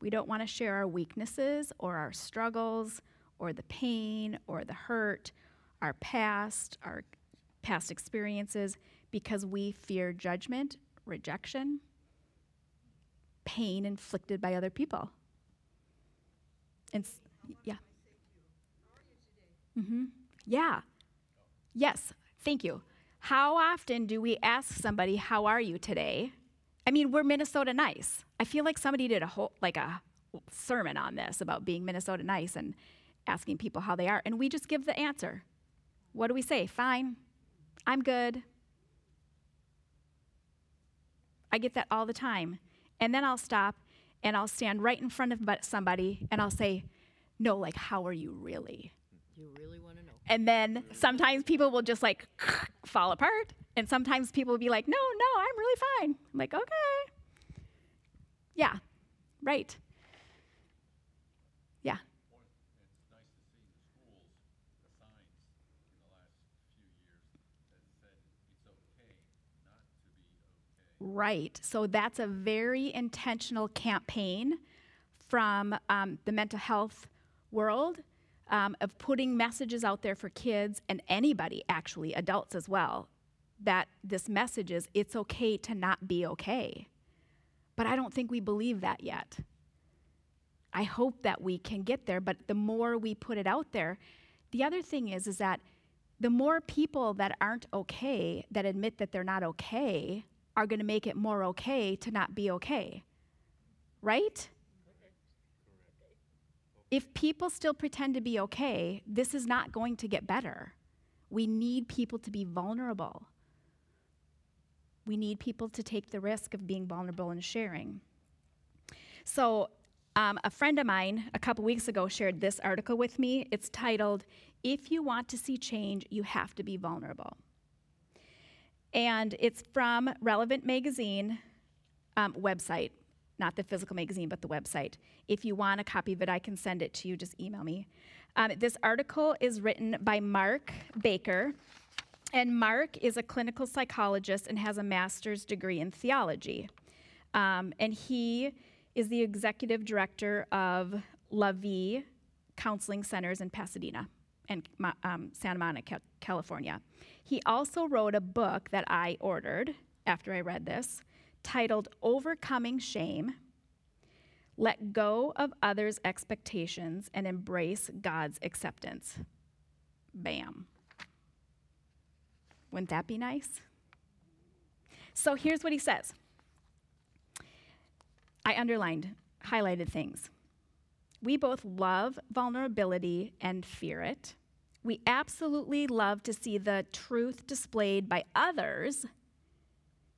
We don't want to share our weaknesses or our struggles or the pain or the hurt, our past, our past experiences, because we fear judgment, rejection, pain inflicted by other people. And s- yeah. Mm-hmm. Yeah. Yes, thank you. How often do we ask somebody, "How are you today?" I mean, we're Minnesota nice. I feel like somebody did a whole like a sermon on this about being Minnesota nice and asking people how they are, and we just give the answer. What do we say? Fine. I'm good. I get that all the time. And then I'll stop and I'll stand right in front of somebody and I'll say, No, like, how are you really? You really want to know? And then sometimes people will just like [LAUGHS] fall apart. And sometimes people will be like, No, no, I'm really fine. I'm like, Okay. Yeah, right. Yeah. It's nice to see the schools, the signs in the last few years that said it's okay not to be okay. Right. So that's a very intentional campaign from um, the mental health world um, of putting messages out there for kids and anybody, actually, adults as well, that this message is it's okay to not be okay. But I don't think we believe that yet. I hope that we can get there, but the more we put it out there, the other thing is is that the more people that aren't okay, that admit that they're not okay, are going to make it more okay to not be okay. Right? If people still pretend to be okay, this is not going to get better. We need people to be vulnerable. We need people to take the risk of being vulnerable and sharing. So, um, a friend of mine a couple weeks ago shared this article with me. It's titled, If You Want to See Change, You Have to Be Vulnerable. And it's from Relevant Magazine um, website, not the physical magazine, but the website. If you want a copy of it, I can send it to you. Just email me. Um, this article is written by Mark Baker. And Mark is a clinical psychologist and has a master's degree in theology. Um, and he is the executive director of La Vie Counseling Centers in Pasadena and Mo- um, Santa Monica, California. He also wrote a book that I ordered after I read this titled Overcoming Shame Let Go of Others' Expectations and Embrace God's Acceptance. Bam. Wouldn't that be nice? So here's what he says I underlined, highlighted things. We both love vulnerability and fear it. We absolutely love to see the truth displayed by others,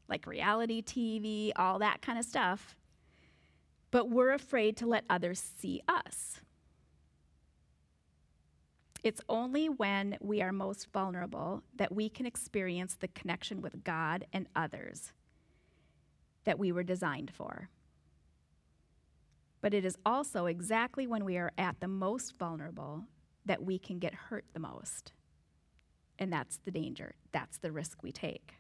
like reality TV, all that kind of stuff, but we're afraid to let others see us. It's only when we are most vulnerable that we can experience the connection with God and others that we were designed for. But it is also exactly when we are at the most vulnerable that we can get hurt the most. And that's the danger. That's the risk we take.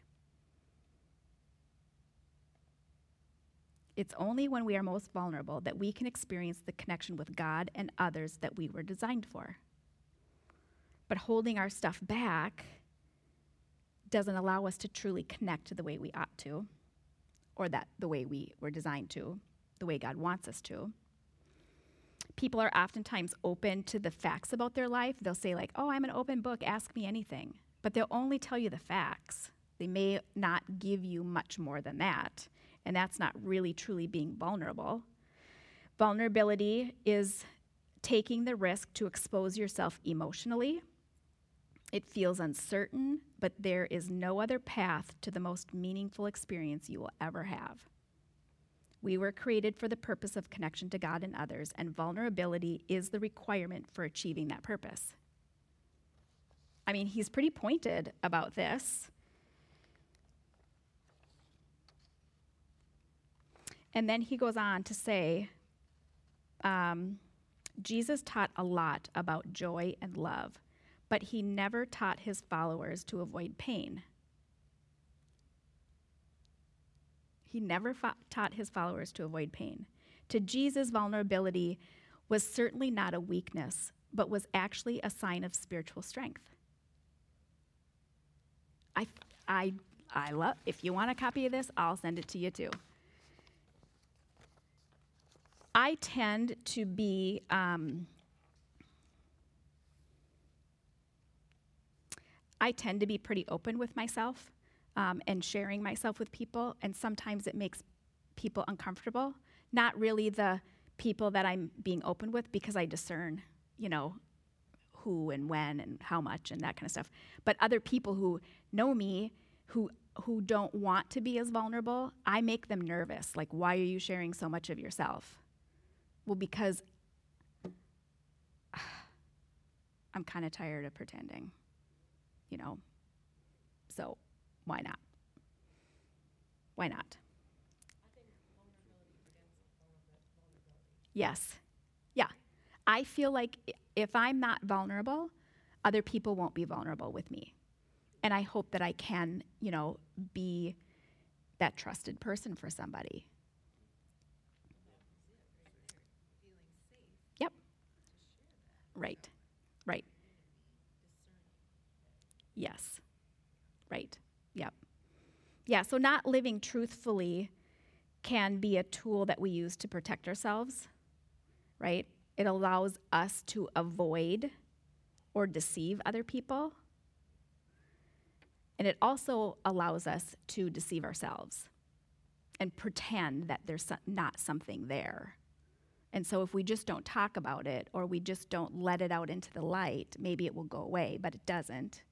It's only when we are most vulnerable that we can experience the connection with God and others that we were designed for. But holding our stuff back doesn't allow us to truly connect the way we ought to, or that the way we were designed to, the way God wants us to. People are oftentimes open to the facts about their life. They'll say, like, oh, I'm an open book, ask me anything. But they'll only tell you the facts. They may not give you much more than that. And that's not really truly being vulnerable. Vulnerability is taking the risk to expose yourself emotionally. It feels uncertain, but there is no other path to the most meaningful experience you will ever have. We were created for the purpose of connection to God and others, and vulnerability is the requirement for achieving that purpose. I mean, he's pretty pointed about this. And then he goes on to say um, Jesus taught a lot about joy and love, but he never taught his followers to avoid pain. He never taught his followers to avoid pain. To Jesus, vulnerability was certainly not a weakness, but was actually a sign of spiritual strength. I, I, I love, if you want a copy of this, I'll send it to you too. I tend to be, um, I tend to be pretty open with myself um, and sharing myself with people, and sometimes it makes people uncomfortable. Not really the people that I'm being open with because I discern, you know, who and when and how much and that kind of stuff. But other people who know me, who who don't want to be as vulnerable, I make them nervous. Like, why are you sharing so much of yourself? Well, because [SIGHS] I'm kind of tired of pretending, you know? So, why not? Why not? Yes. Yeah. I feel like if I'm not vulnerable, other people won't be vulnerable with me. And I hope that I can, you know, be that trusted person for somebody. Yep. Right. Right. Yes. Right. Yeah, so not living truthfully can be a tool that we use to protect ourselves, right? It allows us to avoid or deceive other people. And it also allows us to deceive ourselves and pretend that there's not something there. And so if we just don't talk about it or we just don't let it out into the light, maybe it will go away, but it doesn't.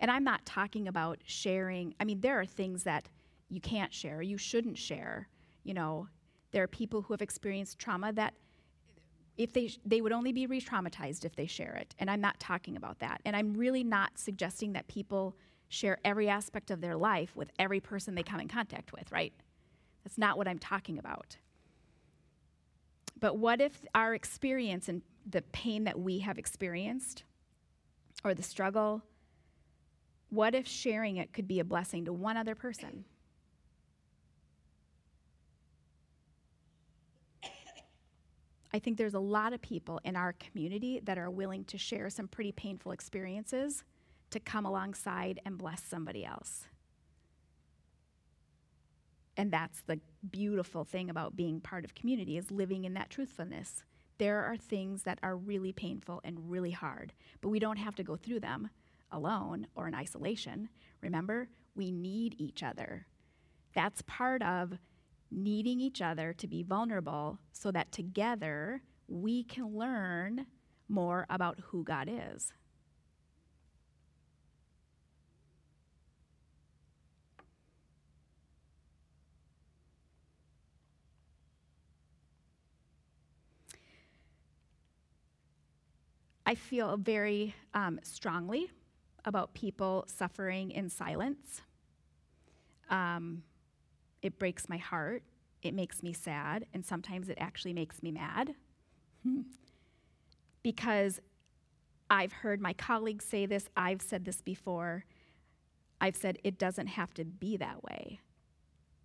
And I'm not talking about sharing. I mean, there are things that you can't share, you shouldn't share. You know, there are people who have experienced trauma that if they sh- they would only be re-traumatized if they share it. And I'm not talking about that. And I'm really not suggesting that people share every aspect of their life with every person they come in contact with, right? That's not what I'm talking about. But what if our experience and the pain that we have experienced or the struggle what if sharing it could be a blessing to one other person? I think there's a lot of people in our community that are willing to share some pretty painful experiences to come alongside and bless somebody else. And that's the beautiful thing about being part of community is living in that truthfulness. There are things that are really painful and really hard, but we don't have to go through them alone or in isolation. Remember, we need each other. That's part of needing each other to be vulnerable so that together we can learn more about who God is. I feel very um, strongly about people suffering in silence. Um, it breaks my heart. It makes me sad. And sometimes it actually makes me mad. [LAUGHS] because I've heard my colleagues say this, I've said this before. I've said it doesn't have to be that way.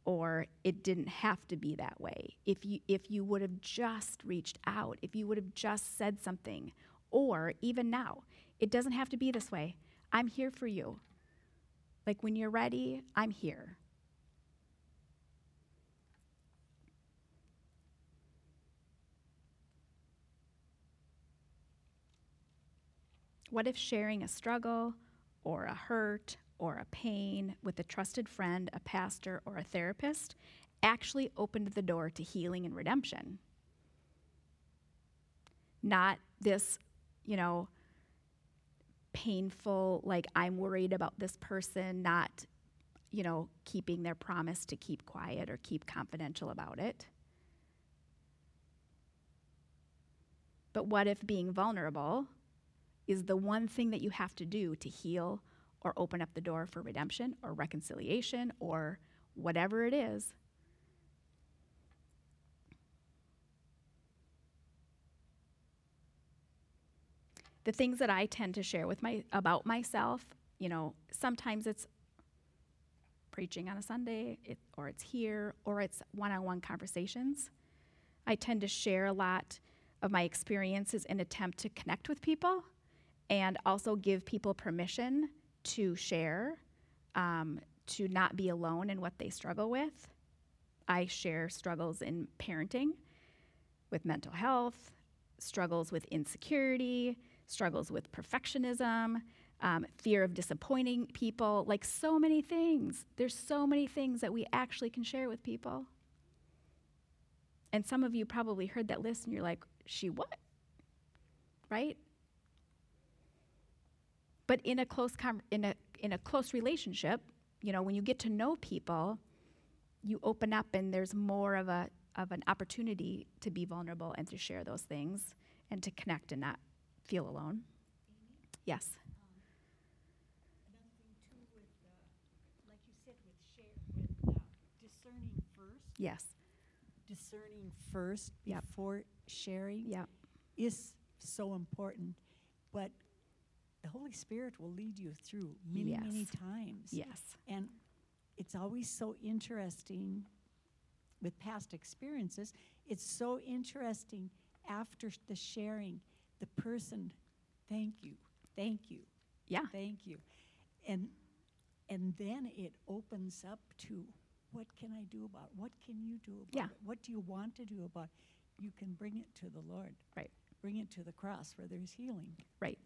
Or it didn't have to be that way. If you, if you would have just reached out, if you would have just said something, or even now, it doesn't have to be this way. I'm here for you. Like when you're ready, I'm here. What if sharing a struggle or a hurt or a pain with a trusted friend, a pastor, or a therapist actually opened the door to healing and redemption? Not this, you know, painful, like I'm worried about this person not, you know, keeping their promise to keep quiet or keep confidential about it. But what if being vulnerable is the one thing that you have to do to heal or open up the door for redemption or reconciliation or whatever it is? The things that I tend to share with my about myself, you know, sometimes it's preaching on a Sunday, it, or it's here, or it's one-on-one conversations. I tend to share a lot of my experiences in attempt to connect with people, and also give people permission to share, um, to not be alone in what they struggle with. I share struggles in parenting, with mental health, struggles with insecurity, struggles with perfectionism, um, fear of disappointing people, like so many things. There's so many things that we actually can share with people. And some of you probably heard that list and you're like, she what? Right? But in a close com- in a in a close relationship, you know, when you get to know people, you open up and there's more of a of an opportunity to be vulnerable and to share those things and to connect and not feel alone. Yes. Another thing too with, like you said, with share, with discerning first, Yes. discerning first Yep. before sharing Yeah. is so important. But the Holy Spirit will lead you through many, many Yes. times. Yes. And it's always so interesting with past experiences. It's so interesting after the sharing, the person, thank you, thank you, Yeah. thank you. And and then it opens up to what can I do about it? What can you do about Yeah. it? What do you want to do about it? You can bring it to the Lord. Right. Bring it to the cross where there's healing. Right.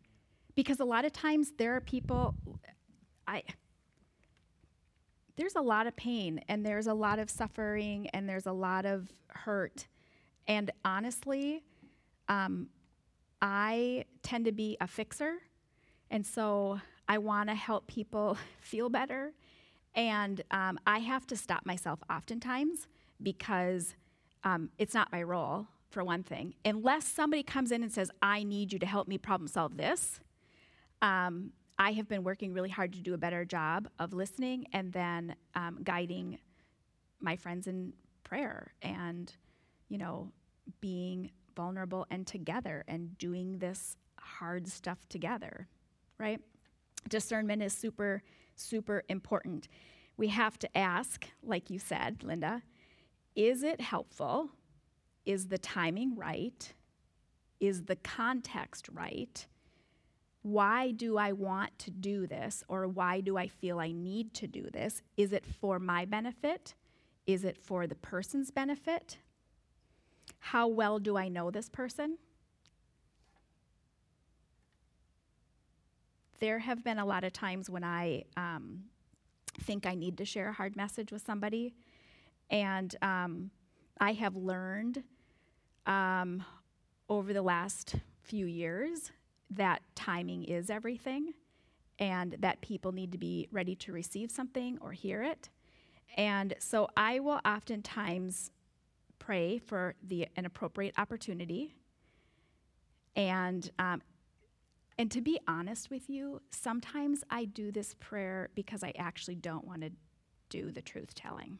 Because a lot of times there are people I there's a lot of pain and there's a lot of suffering and there's a lot of hurt. And honestly, um, I tend to be a fixer. And so I want to help people [LAUGHS] feel better. And um, I have to stop myself oftentimes because um, it's not my role, for one thing. Unless somebody comes in and says, I need you to help me problem solve this, um, I have been working really hard to do a better job of listening and then um, guiding my friends in prayer and, you know, being vulnerable and together and doing this hard stuff together, right? Discernment is super, super important. We have to ask, like you said, Linda, is it helpful? Is the timing right? Is the context right? Why do I want to do this? Or why do I feel I need to do this? Is it for my benefit? Is it for the person's benefit? How well do I know this person? There have been a lot of times when I um, think I need to share a hard message with somebody, and um, I have learned um, over the last few years that timing is everything and that people need to be ready to receive something or hear it. And so I will oftentimes pray for the an appropriate opportunity. And um, and to be honest with you, sometimes I do this prayer because I actually don't want to do the truth telling.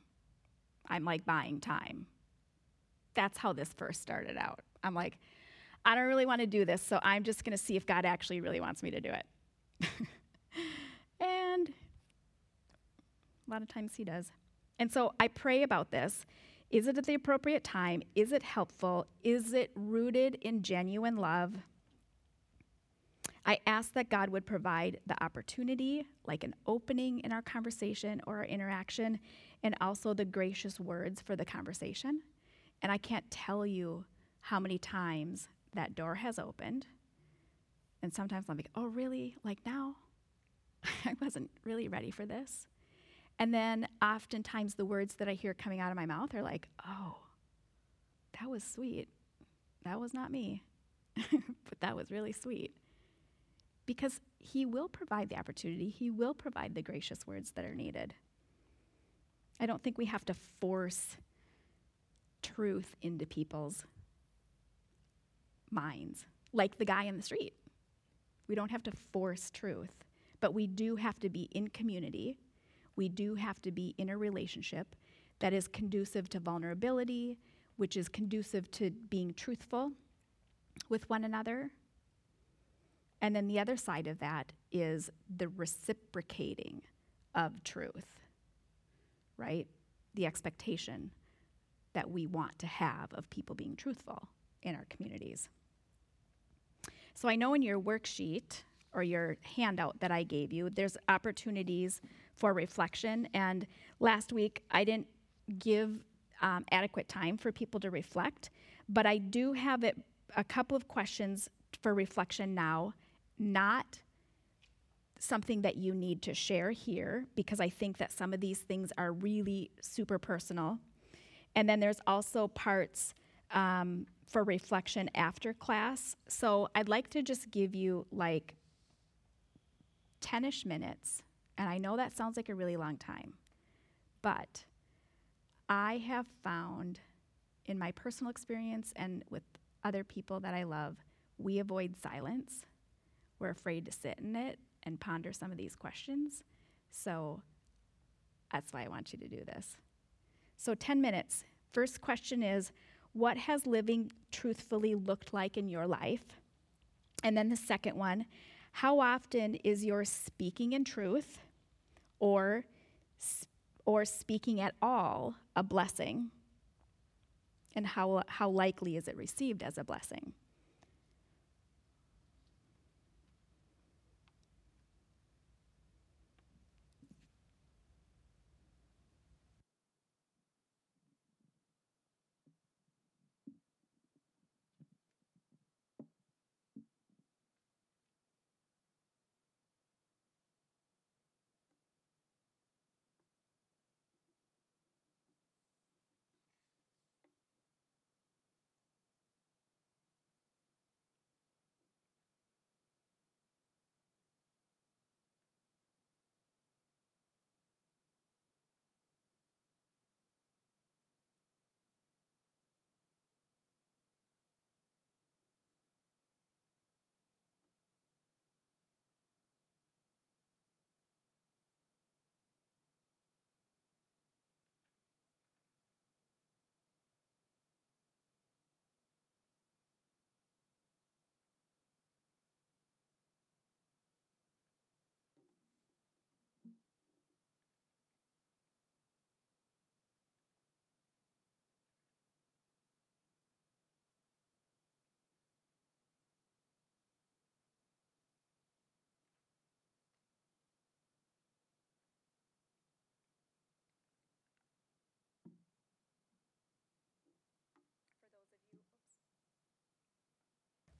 I'm like buying time. That's how this first started out. I'm like, I don't really want to do this, so I'm just going to see if God actually really wants me to do it. [LAUGHS] and a lot of times He does. And so I pray about this. Is it at the appropriate time? Is it helpful? Is it rooted in genuine love? I ask that God would provide the opportunity, like an opening in our conversation or our interaction, and also the gracious words for the conversation. And I can't tell you how many times that door has opened. And sometimes I'm like, oh, really? Like now? [LAUGHS] I wasn't really ready for this. And then oftentimes the words that I hear coming out of my mouth are like, oh, that was sweet. That was not me, [LAUGHS] but that was really sweet. Because he will provide the opportunity, he will provide the gracious words that are needed. I don't think we have to force truth into people's minds, like the guy in the street. We don't have to force truth, but we do have to be in community. We do have to be in a relationship that is conducive to vulnerability, which is conducive to being truthful with one another. And then the other side of that is the reciprocating of truth, right? The expectation that we want to have of people being truthful in our communities. So I know in your worksheet or your handout that I gave you, there's opportunities for reflection. And last week, I didn't give um, adequate time for people to reflect, but I do have it, a couple of questions for reflection now, not something that you need to share here, because I think that some of these things are really super personal. And then there's also parts um, for reflection after class. So I'd like to just give you like 10 ish minutes, and I know that sounds like a really long time, but I have found in my personal experience and with other people that I love, we avoid silence. We're afraid to sit in it and ponder some of these questions. So that's why I want you to do this. So, 10 minutes. First question is What has living truthfully looked like in your life? And then the second one How often is your speaking in truth or, or speaking at all a blessing? And how, how likely is it received as a blessing?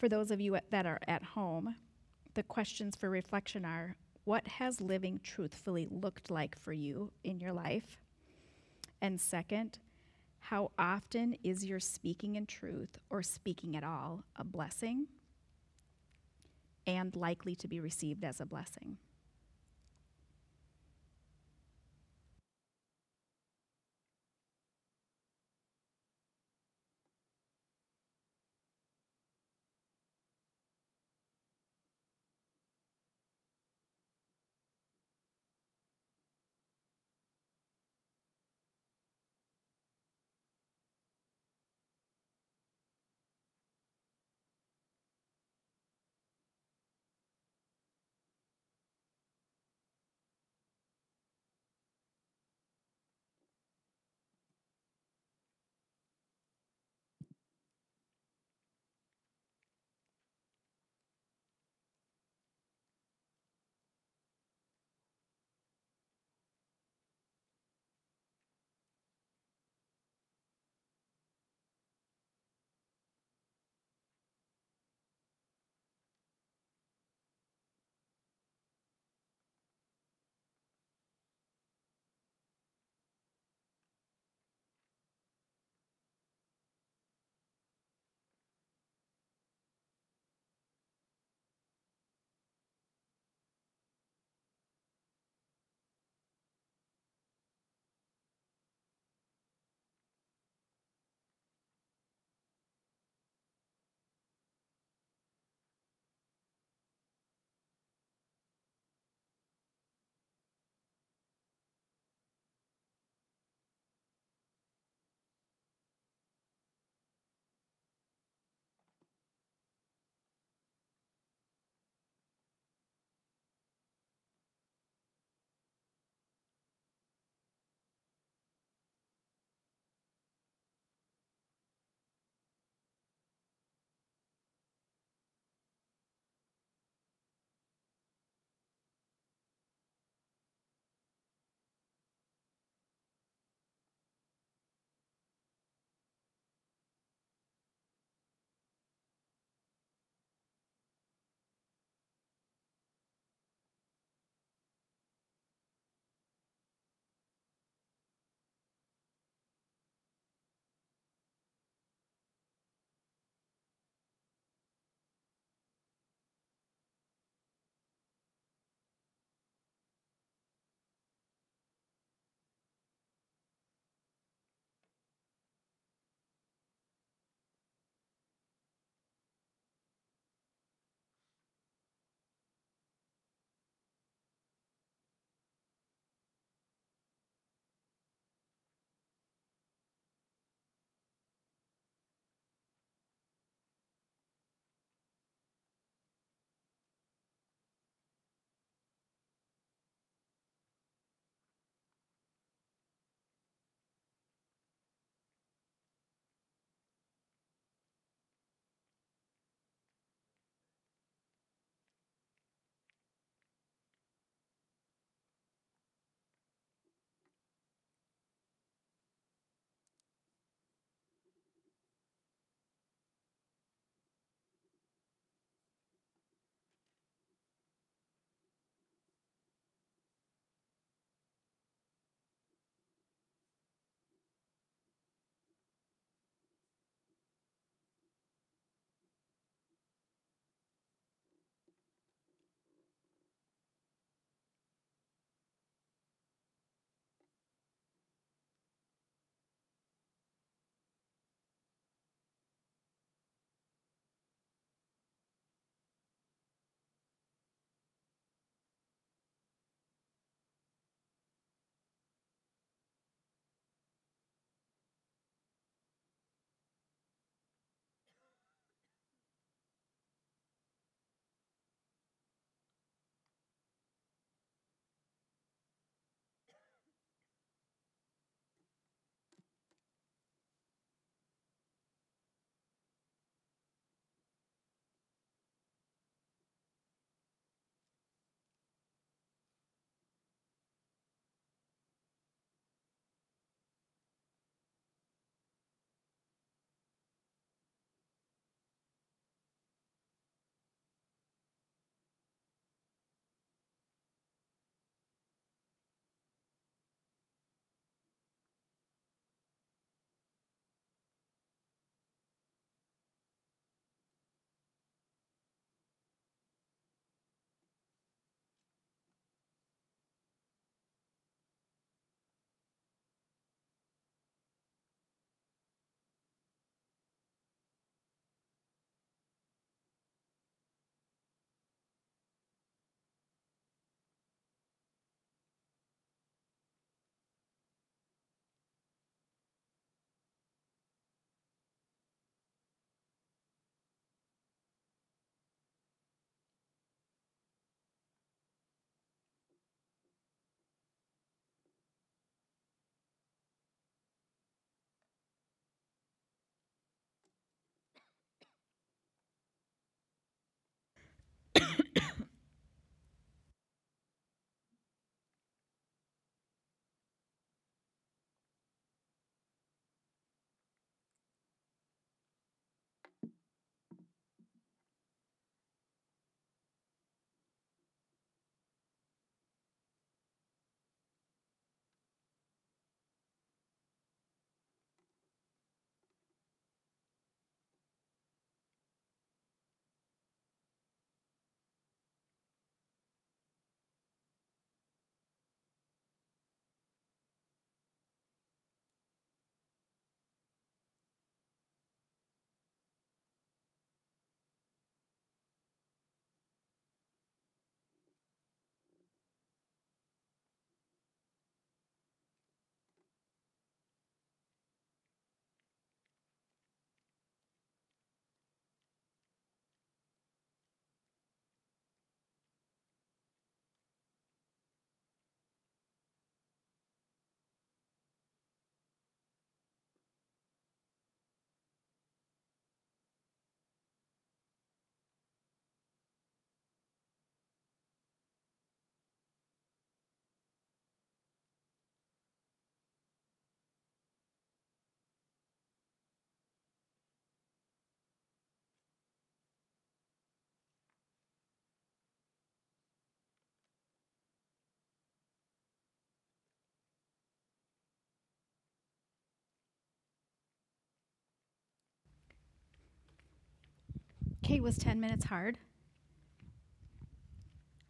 For those of you that are at home, the questions for reflection are what has living truthfully looked like for you in your life? And second, how often is your speaking in truth or speaking at all a blessing and likely to be received as a blessing? Okay, was 10 minutes hard?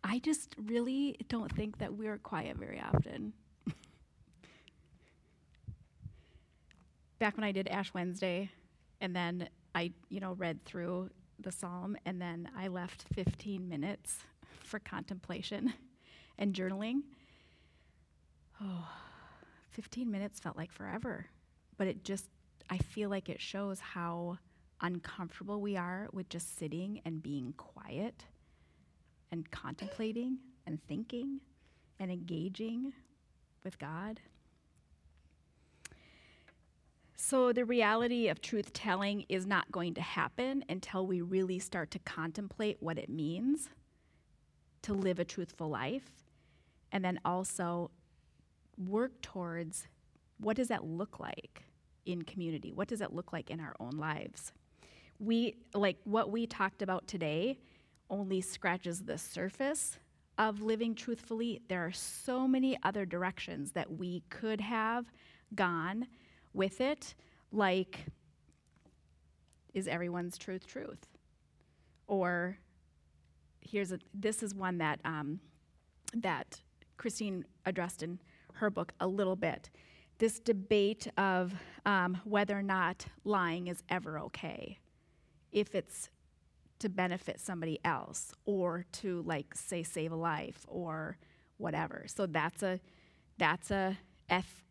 I just really don't think that we're quiet very often. Back when I did Ash Wednesday, and then I, you know, read through the psalm, and then I left 15 minutes for contemplation and journaling. Oh, 15 minutes felt like forever, but it just, I feel like it shows how uncomfortable we are with just sitting and being quiet and contemplating and thinking and engaging with God. So, the reality of truth telling is not going to happen until we really start to contemplate what it means to live a truthful life and then also work towards what does that look like in community? What does it look like in our own lives? We like what we talked about today only scratches the surface of living truthfully. There are so many other directions that we could have gone with it, like is everyone's truth truth? Or here's a this is one that um, that Christine addressed in her book a little bit. This debate of um, whether or not lying is ever okay, if it's to benefit somebody else or to like say save a life or whatever. So that's a that's a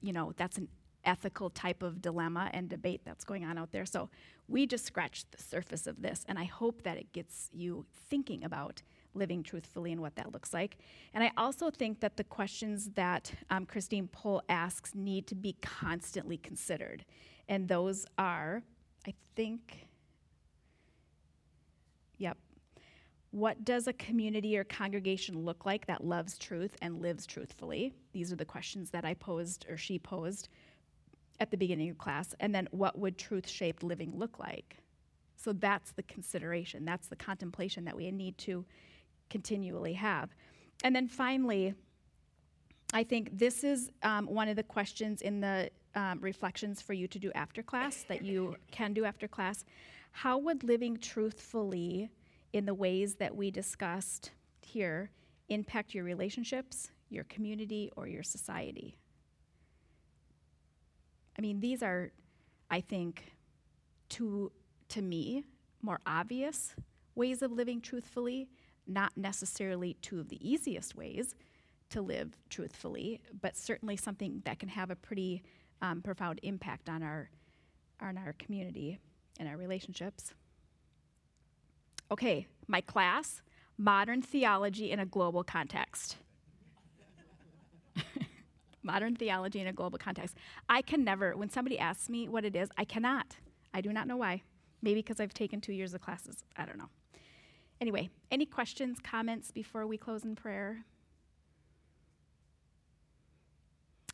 you know that's an ethical type of dilemma and debate that's going on out there. So we just scratched the surface of this, and I hope that it gets you thinking about living truthfully and what that looks like. And I also think that the questions that um, Christine Pohl asks need to be constantly considered. And those are, I think, yep. What does a community or congregation look like that loves truth and lives truthfully? These are the questions that I posed or she posed at the beginning of class. And then what would truth shaped living look like? So that's the consideration, that's the contemplation that we need to continually have. And then finally, I think this is um, one of the questions in the um, reflections for you to do after class that you can do after class. How would living truthfully in the ways that we discussed here impact your relationships, your community, or your society? I mean, these are, I think, to, to me, more obvious ways of living truthfully not necessarily two of the easiest ways to live truthfully, but certainly something that can have a pretty um, profound impact on our, on our community and our relationships. Okay, my class Modern Theology in a Global Context. [LAUGHS] modern Theology in a Global Context. I can never, when somebody asks me what it is, I cannot. I do not know why. Maybe because I've taken two years of classes. I don't know. Anyway, any questions, comments before we close in prayer?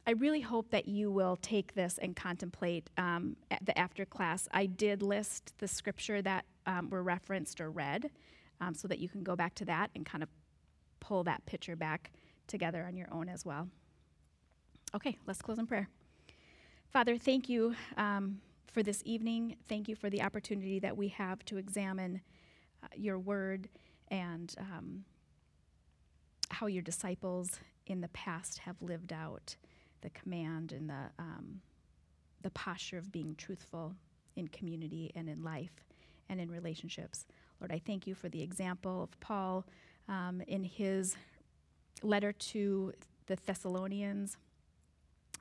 I really hope that you will take this and contemplate um, the after class. I did list the scripture that um, were referenced or read um, so that you can go back to that and kind of pull that picture back together on your own as well. Okay, let's close in prayer. Father, thank you um, for this evening. Thank you for the opportunity that we have to examine uh, your word and um, how your disciples in the past have lived out the command and the, um, the posture of being truthful in community and in life and in relationships. Lord, I thank you for the example of Paul um, in his letter to the Thessalonians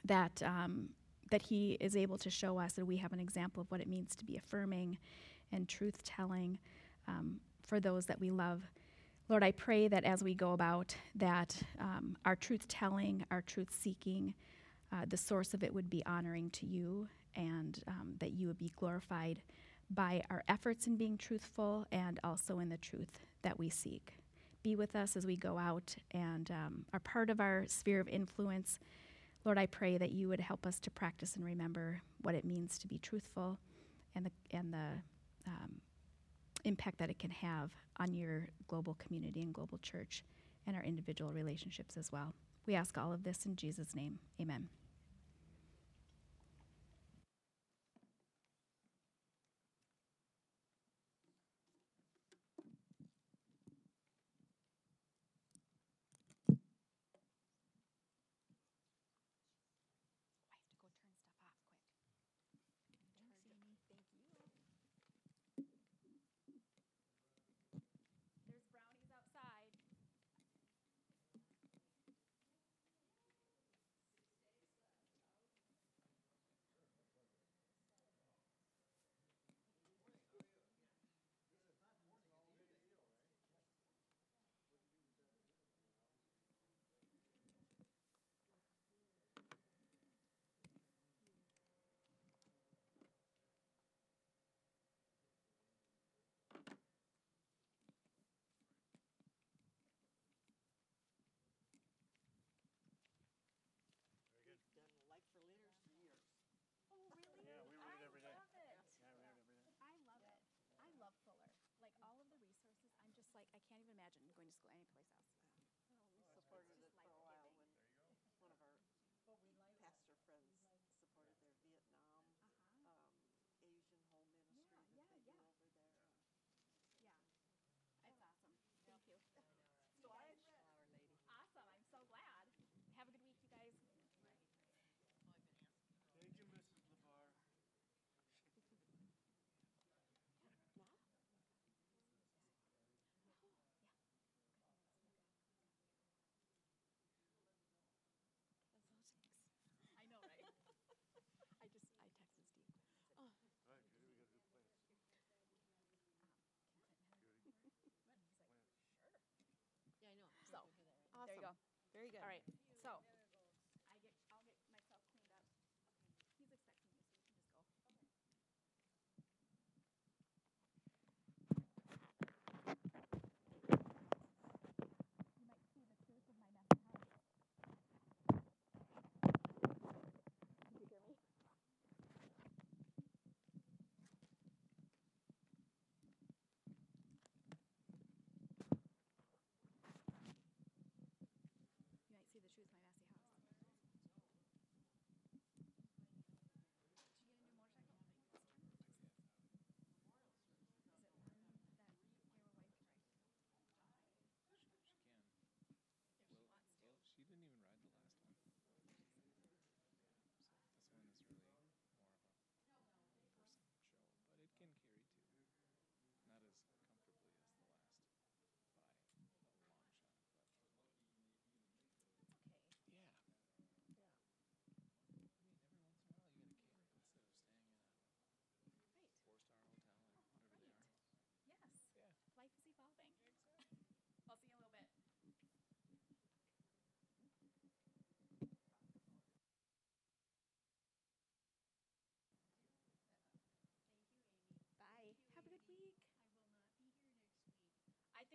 that, um, that he is able to show us that we have an example of what it means to be affirming and truth telling um, for those that we love. Lord, I pray that as we go about that, um, our truth telling, our truth seeking, uh, the source of it would be honoring to you, and um, that you would be glorified by our efforts in being truthful and also in the truth that we seek. Be with us as we go out and um, are part of our sphere of influence. Lord, I pray that you would help us to practice and remember what it means to be truthful and the, and the um, impact that it can have on your global community and global church and our individual relationships as well. We ask all of this in Jesus' name. Amen. imagine going to school anyplace else. All right.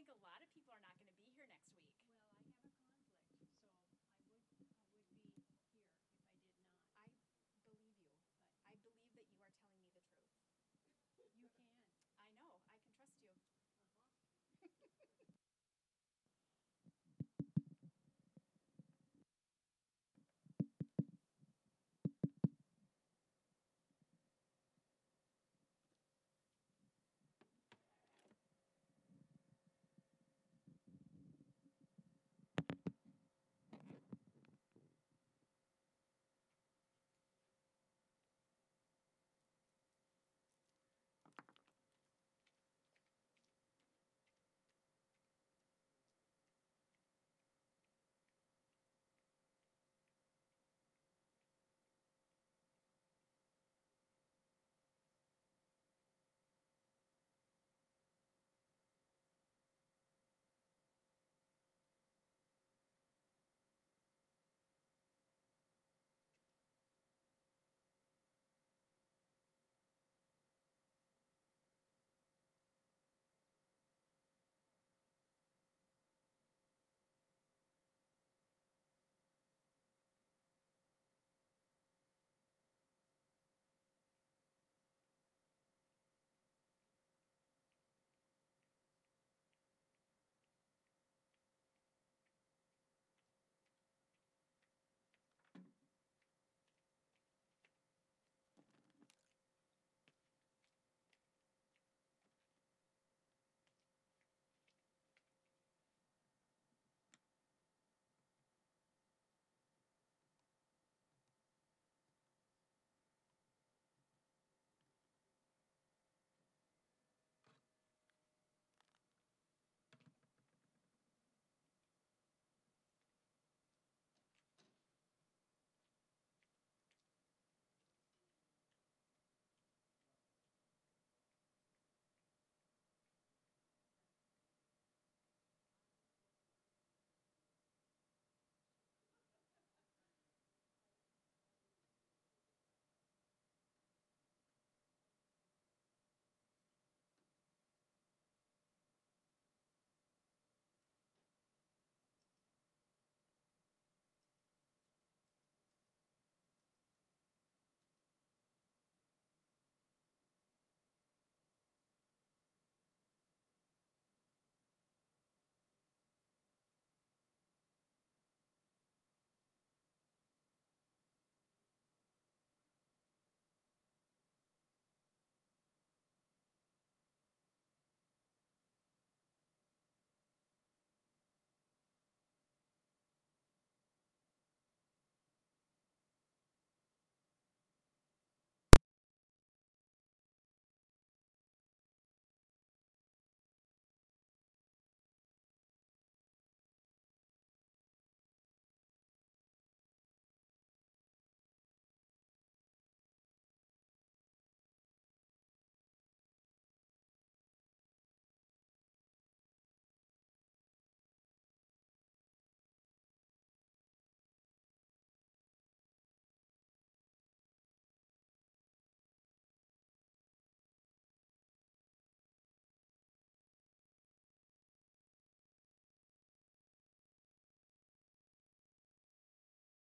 think a lot of people